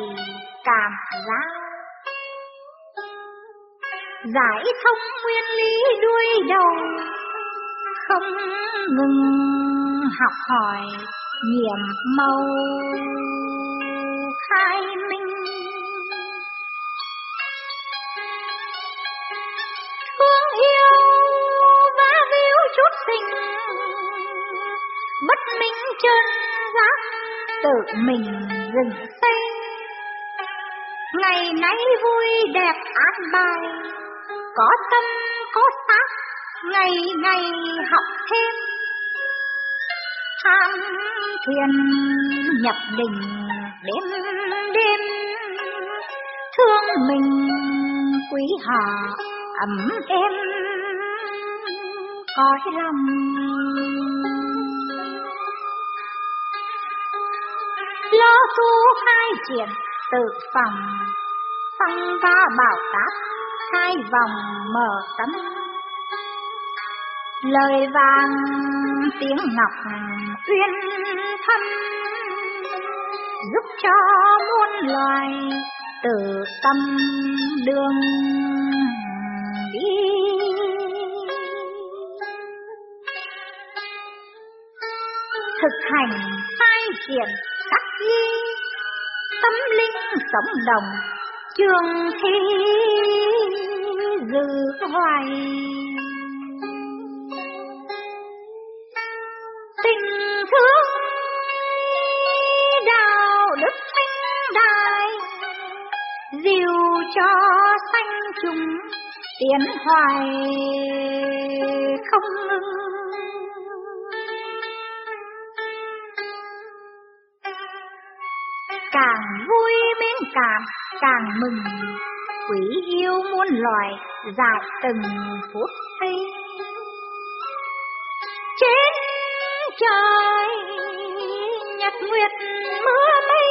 cảm giác giải thông nguyên lý đuôi đầu. Không ngừng học hỏi nhiệm màu khai minh. Thương yêu và víu chút tình. Bất minh chân giác tự mình dừng xây. Ngày nay vui đẹp an bài có tâm, có xác, ngày ngày học thêm. Tham thiền nhập định đêm đêm, thương mình quý họ ấm êm. Cõi lòng lo tu hai chuyện tự phòng, phong ba bảo táp hai vòng mở tấm. Lời vàng, tiếng ngọc uyên thâm, giúp cho muôn loài từ tâm đường đi. Thực hành hai triển cắt ghi tâm linh sống đồng trường thi dự hoài. Tình thương, đạo đức minh đại, dìu cho sanh chúng tiến hoài không ngừng. Càng vui mến cảm càng mừng Quỷ yêu muôn loài, dài từng phút giây. Trên trời nhật nguyệt mưa mây,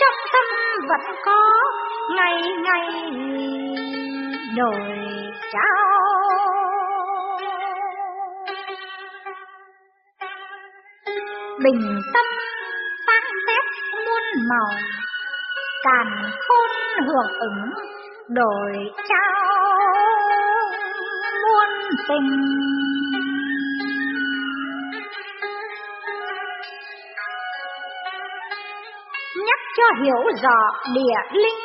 trong tâm vẫn có ngày ngày đổi trao. Bình tâm sáng xét muôn màu càn khôn hưởng ứng, đổi trao muôn tình. Nhắc cho hiểu rõ địa linh,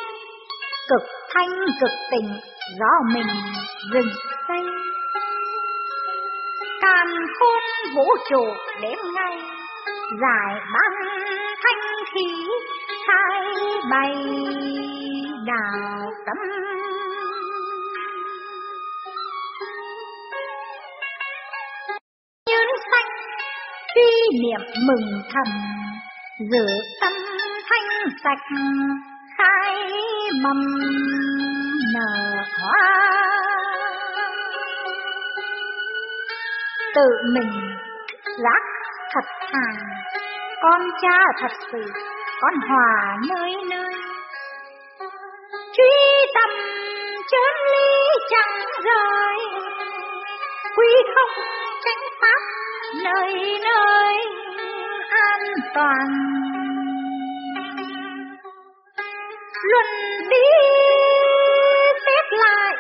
cực thanh cực tình do mình rừng xây. Càn khôn vũ trụ đêm ngày giải băng thanh khí khai bay đào tâm như sách truy niệm mừng thầm, giữ tâm thanh sạch, khai mầm nở hoa. Tự mình giác thật thà, con cha thật sự con hòa nơi nơi. Truy tâm chân lý chẳng rời, quy không tránh pháp nơi nơi an toàn. Luận đi xét lại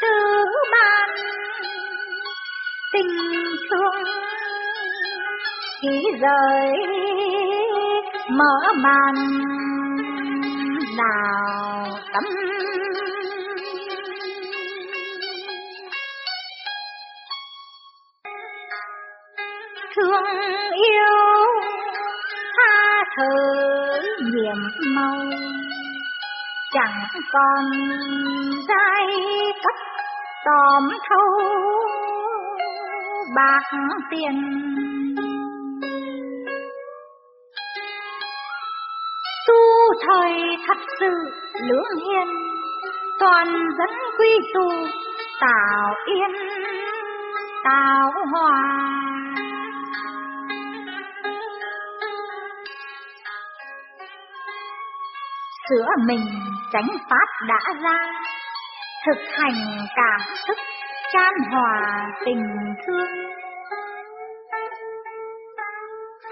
từ bàn, tình thương chỉ rời mở màn. Nào tấm thương yêu tha thứ nhiệm màu. Chẳng còn giai cấp tòm thâu bạc tiền. Thời thật sự lưỡng hiền. Toàn dân quy tu tạo yên tạo hòa. Sửa mình tránh pháp đã ra, thực hành cảm thức chan hòa tình thương.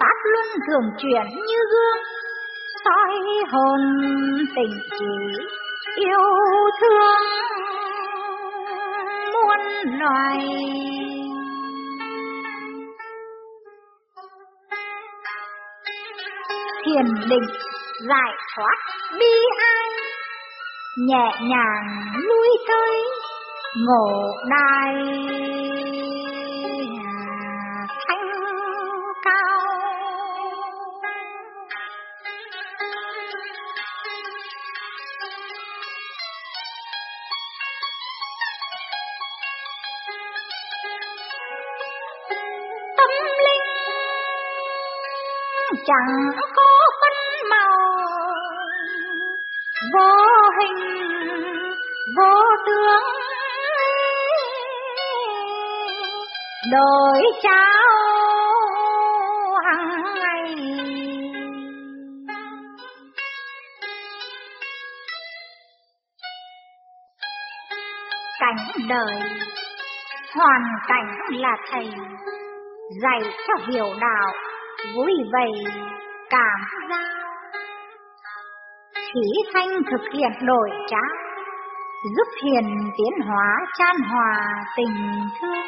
Pháp luân thường chuyển như gương hồn tình chỉ yêu thương muôn loài. Thiền định giải thoát bi ai, nhẹ nhàng lui tới ngộ đài. Chẳng có phân màu. Vô hình, vô tướng, đổi trao hàng ngày. Cảnh đời, hoàn cảnh là thầy, dạy cho hiểu đạo vui vầy cảm giao khí thanh thực hiện đổi trá giúp hiền tiến hóa, chan hòa tình thương.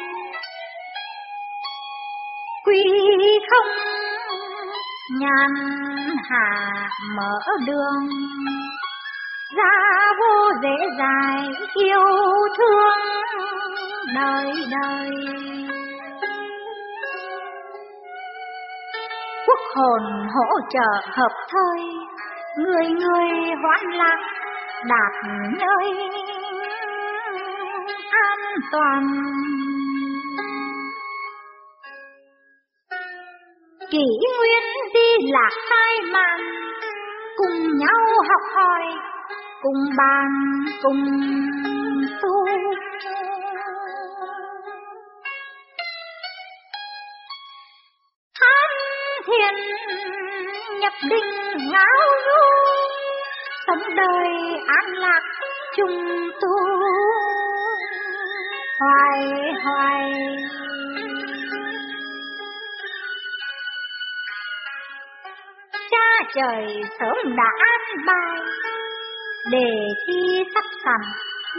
Quy không, nhàn hạ mở đường, ra vô dễ dài yêu thương. Đời đời. Quốc hồn hỗ trợ hợp thời người người hoan lạc đạt nơi an toàn. Kỷ nguyên đi lạc khai màn cùng nhau học hỏi, cùng bàn, cùng tu. Thiền nhập định ngáo du sống đời an lạc chung tu. Hoài hoài. Cha trời sớm đã an bài, để thi sắp sẵn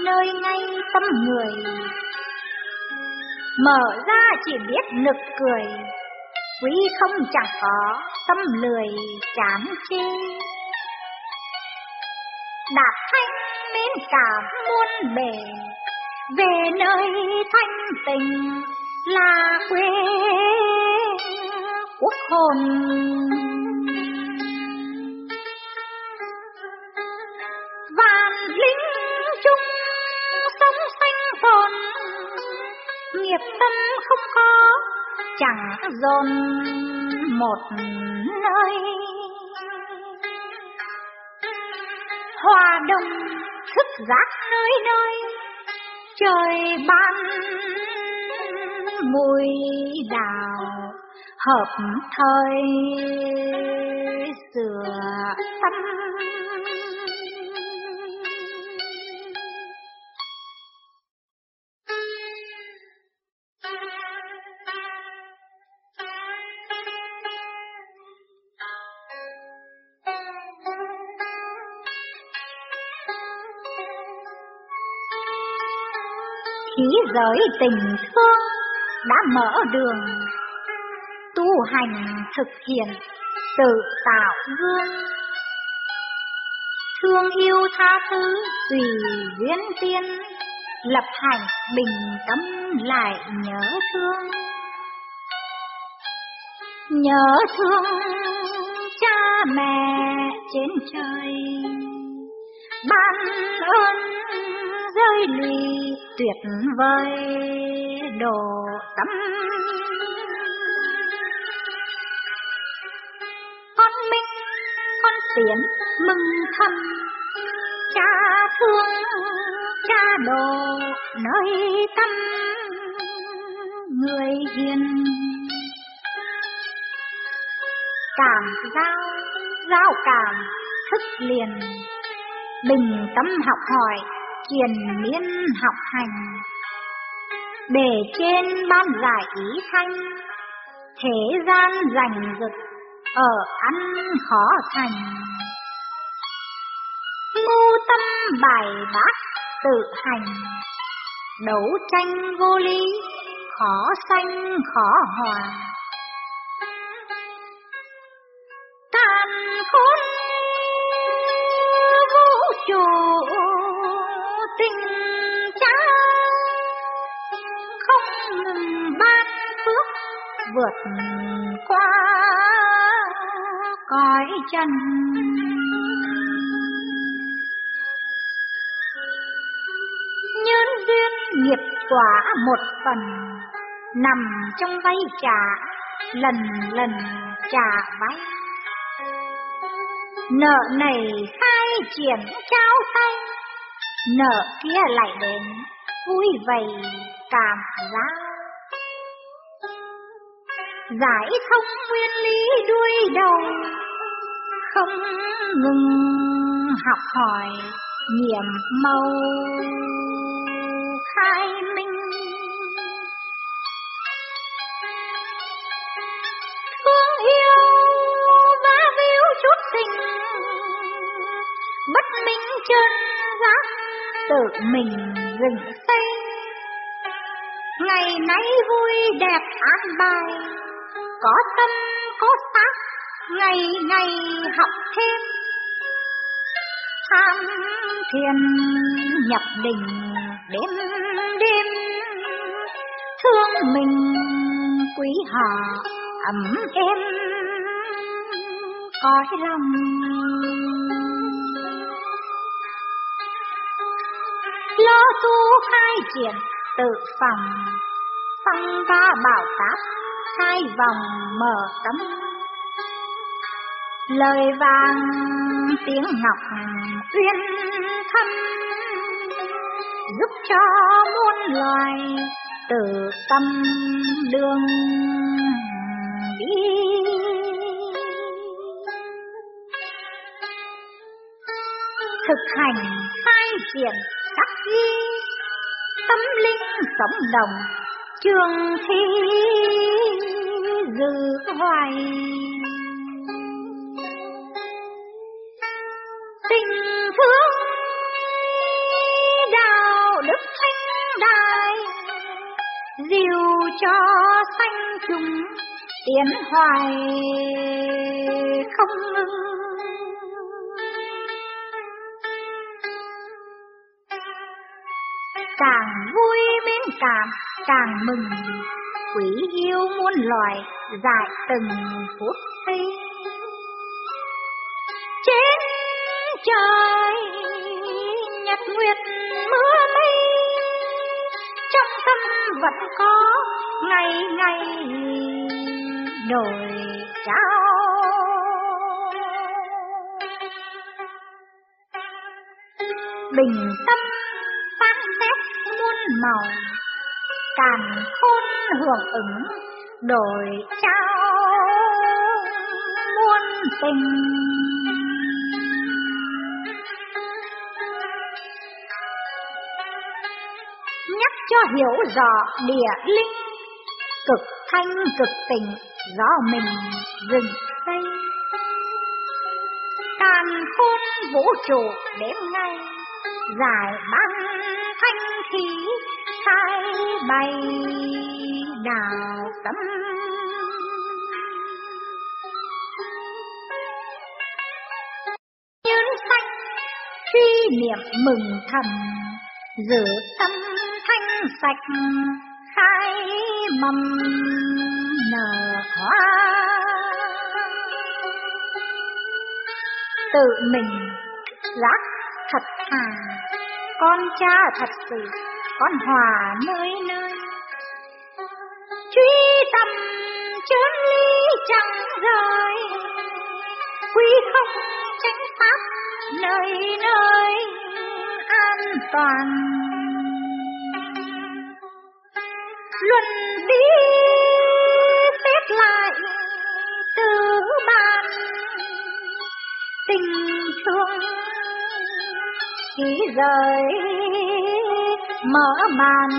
nơi ngay tâm người. Mở ra chỉ biết nực cười quý không chẳng có tâm lười chán chê. Đạt thanh mến cảm muôn bề, về nơi thanh tình là quê quốc hồn. Vạn lính chung sống xanh phồn nghiệp tâm không chẳng dồn một nơi. Hòa đồng thức giác nơi nơi, trời ban mùi đào hợp thời. Sửa tâm giới tình thương đã mở đường. Tu hành thực hiện tự tạo gương. Thương yêu tha thứ tùy duyên tiên, lập hạnh bình tâm lại nhớ thương. Nhớ thương cha mẹ trên trời, ban ơn lối lì tuyệt vời đồ tâm con minh, con tiến mừng thầm, cha thương cha đồ nơi tâm người hiền. Cảm giao giao cảm, thức liền, bình tâm học hỏi triền miên học hành. Bề trên ban giải ý thanh, thế gian rành rực, ở ăn khó thành. Ngu tâm bài bác tự hành, đấu tranh vô lý, khó sanh khó hòa. Vượt qua cõi trần. Nhân duyên nghiệp quả một phần, nằm trong vay trả, lần lần trả vay. Nợ này khai triển trao tay, Nợ kia lại đến, vui vầy cảm giác. Giải thông nguyên lý đuôi đầu. Không ngừng học hỏi nhiệm màu khai minh. Thương yêu và víu chút tình, bất minh chân giác tự mình dựng xây ngày nay vui đẹp an bài có tâm, có xác ngày ngày học thêm. Tham thiền nhập định đêm đêm, thương mình quý họ ấm êm. Cõi lòng lo tu khai triển tự phòng phong ba bảo tác hai vòng mở tấm lời vàng, tiếng ngọc uyên thâm, giúp cho muôn loài từ tâm đường đi. Thực hành hai diện các ghi tâm linh sống đồng, trường thi dư hoài. Tình thương đạo đức thanh đại diều cho sanh chúng tiến hoài không ngừng. Càng vui mến cảm, càng mừng quý yêu muôn loài dài từng phút giây. Trên trời, nhật nguyệt mưa mây, trong tâm vẫn có ngày ngày đổi trao. Bình tâm phán xét muôn màu, càn khôn hưởng ứng đổi trao muôn tình nhắc cho hiểu rõ địa linh, cực thanh cực tình do mình dừng xây càn khôn vũ trụ đến nay giải ban thanh khí sai bày đào tâm nhân xanh truy niệm mừng thầm, giữ tâm thanh sạch khai mầm nở hoa. Tự mình giác thật thà, con cha thật sự con hòa nơi nơi, truy tầm chân lý chẳng rời, quy không tránh pháp nơi nơi an toàn. Luận đi xét lại từ bàn, tình thương chỉ rời mở màn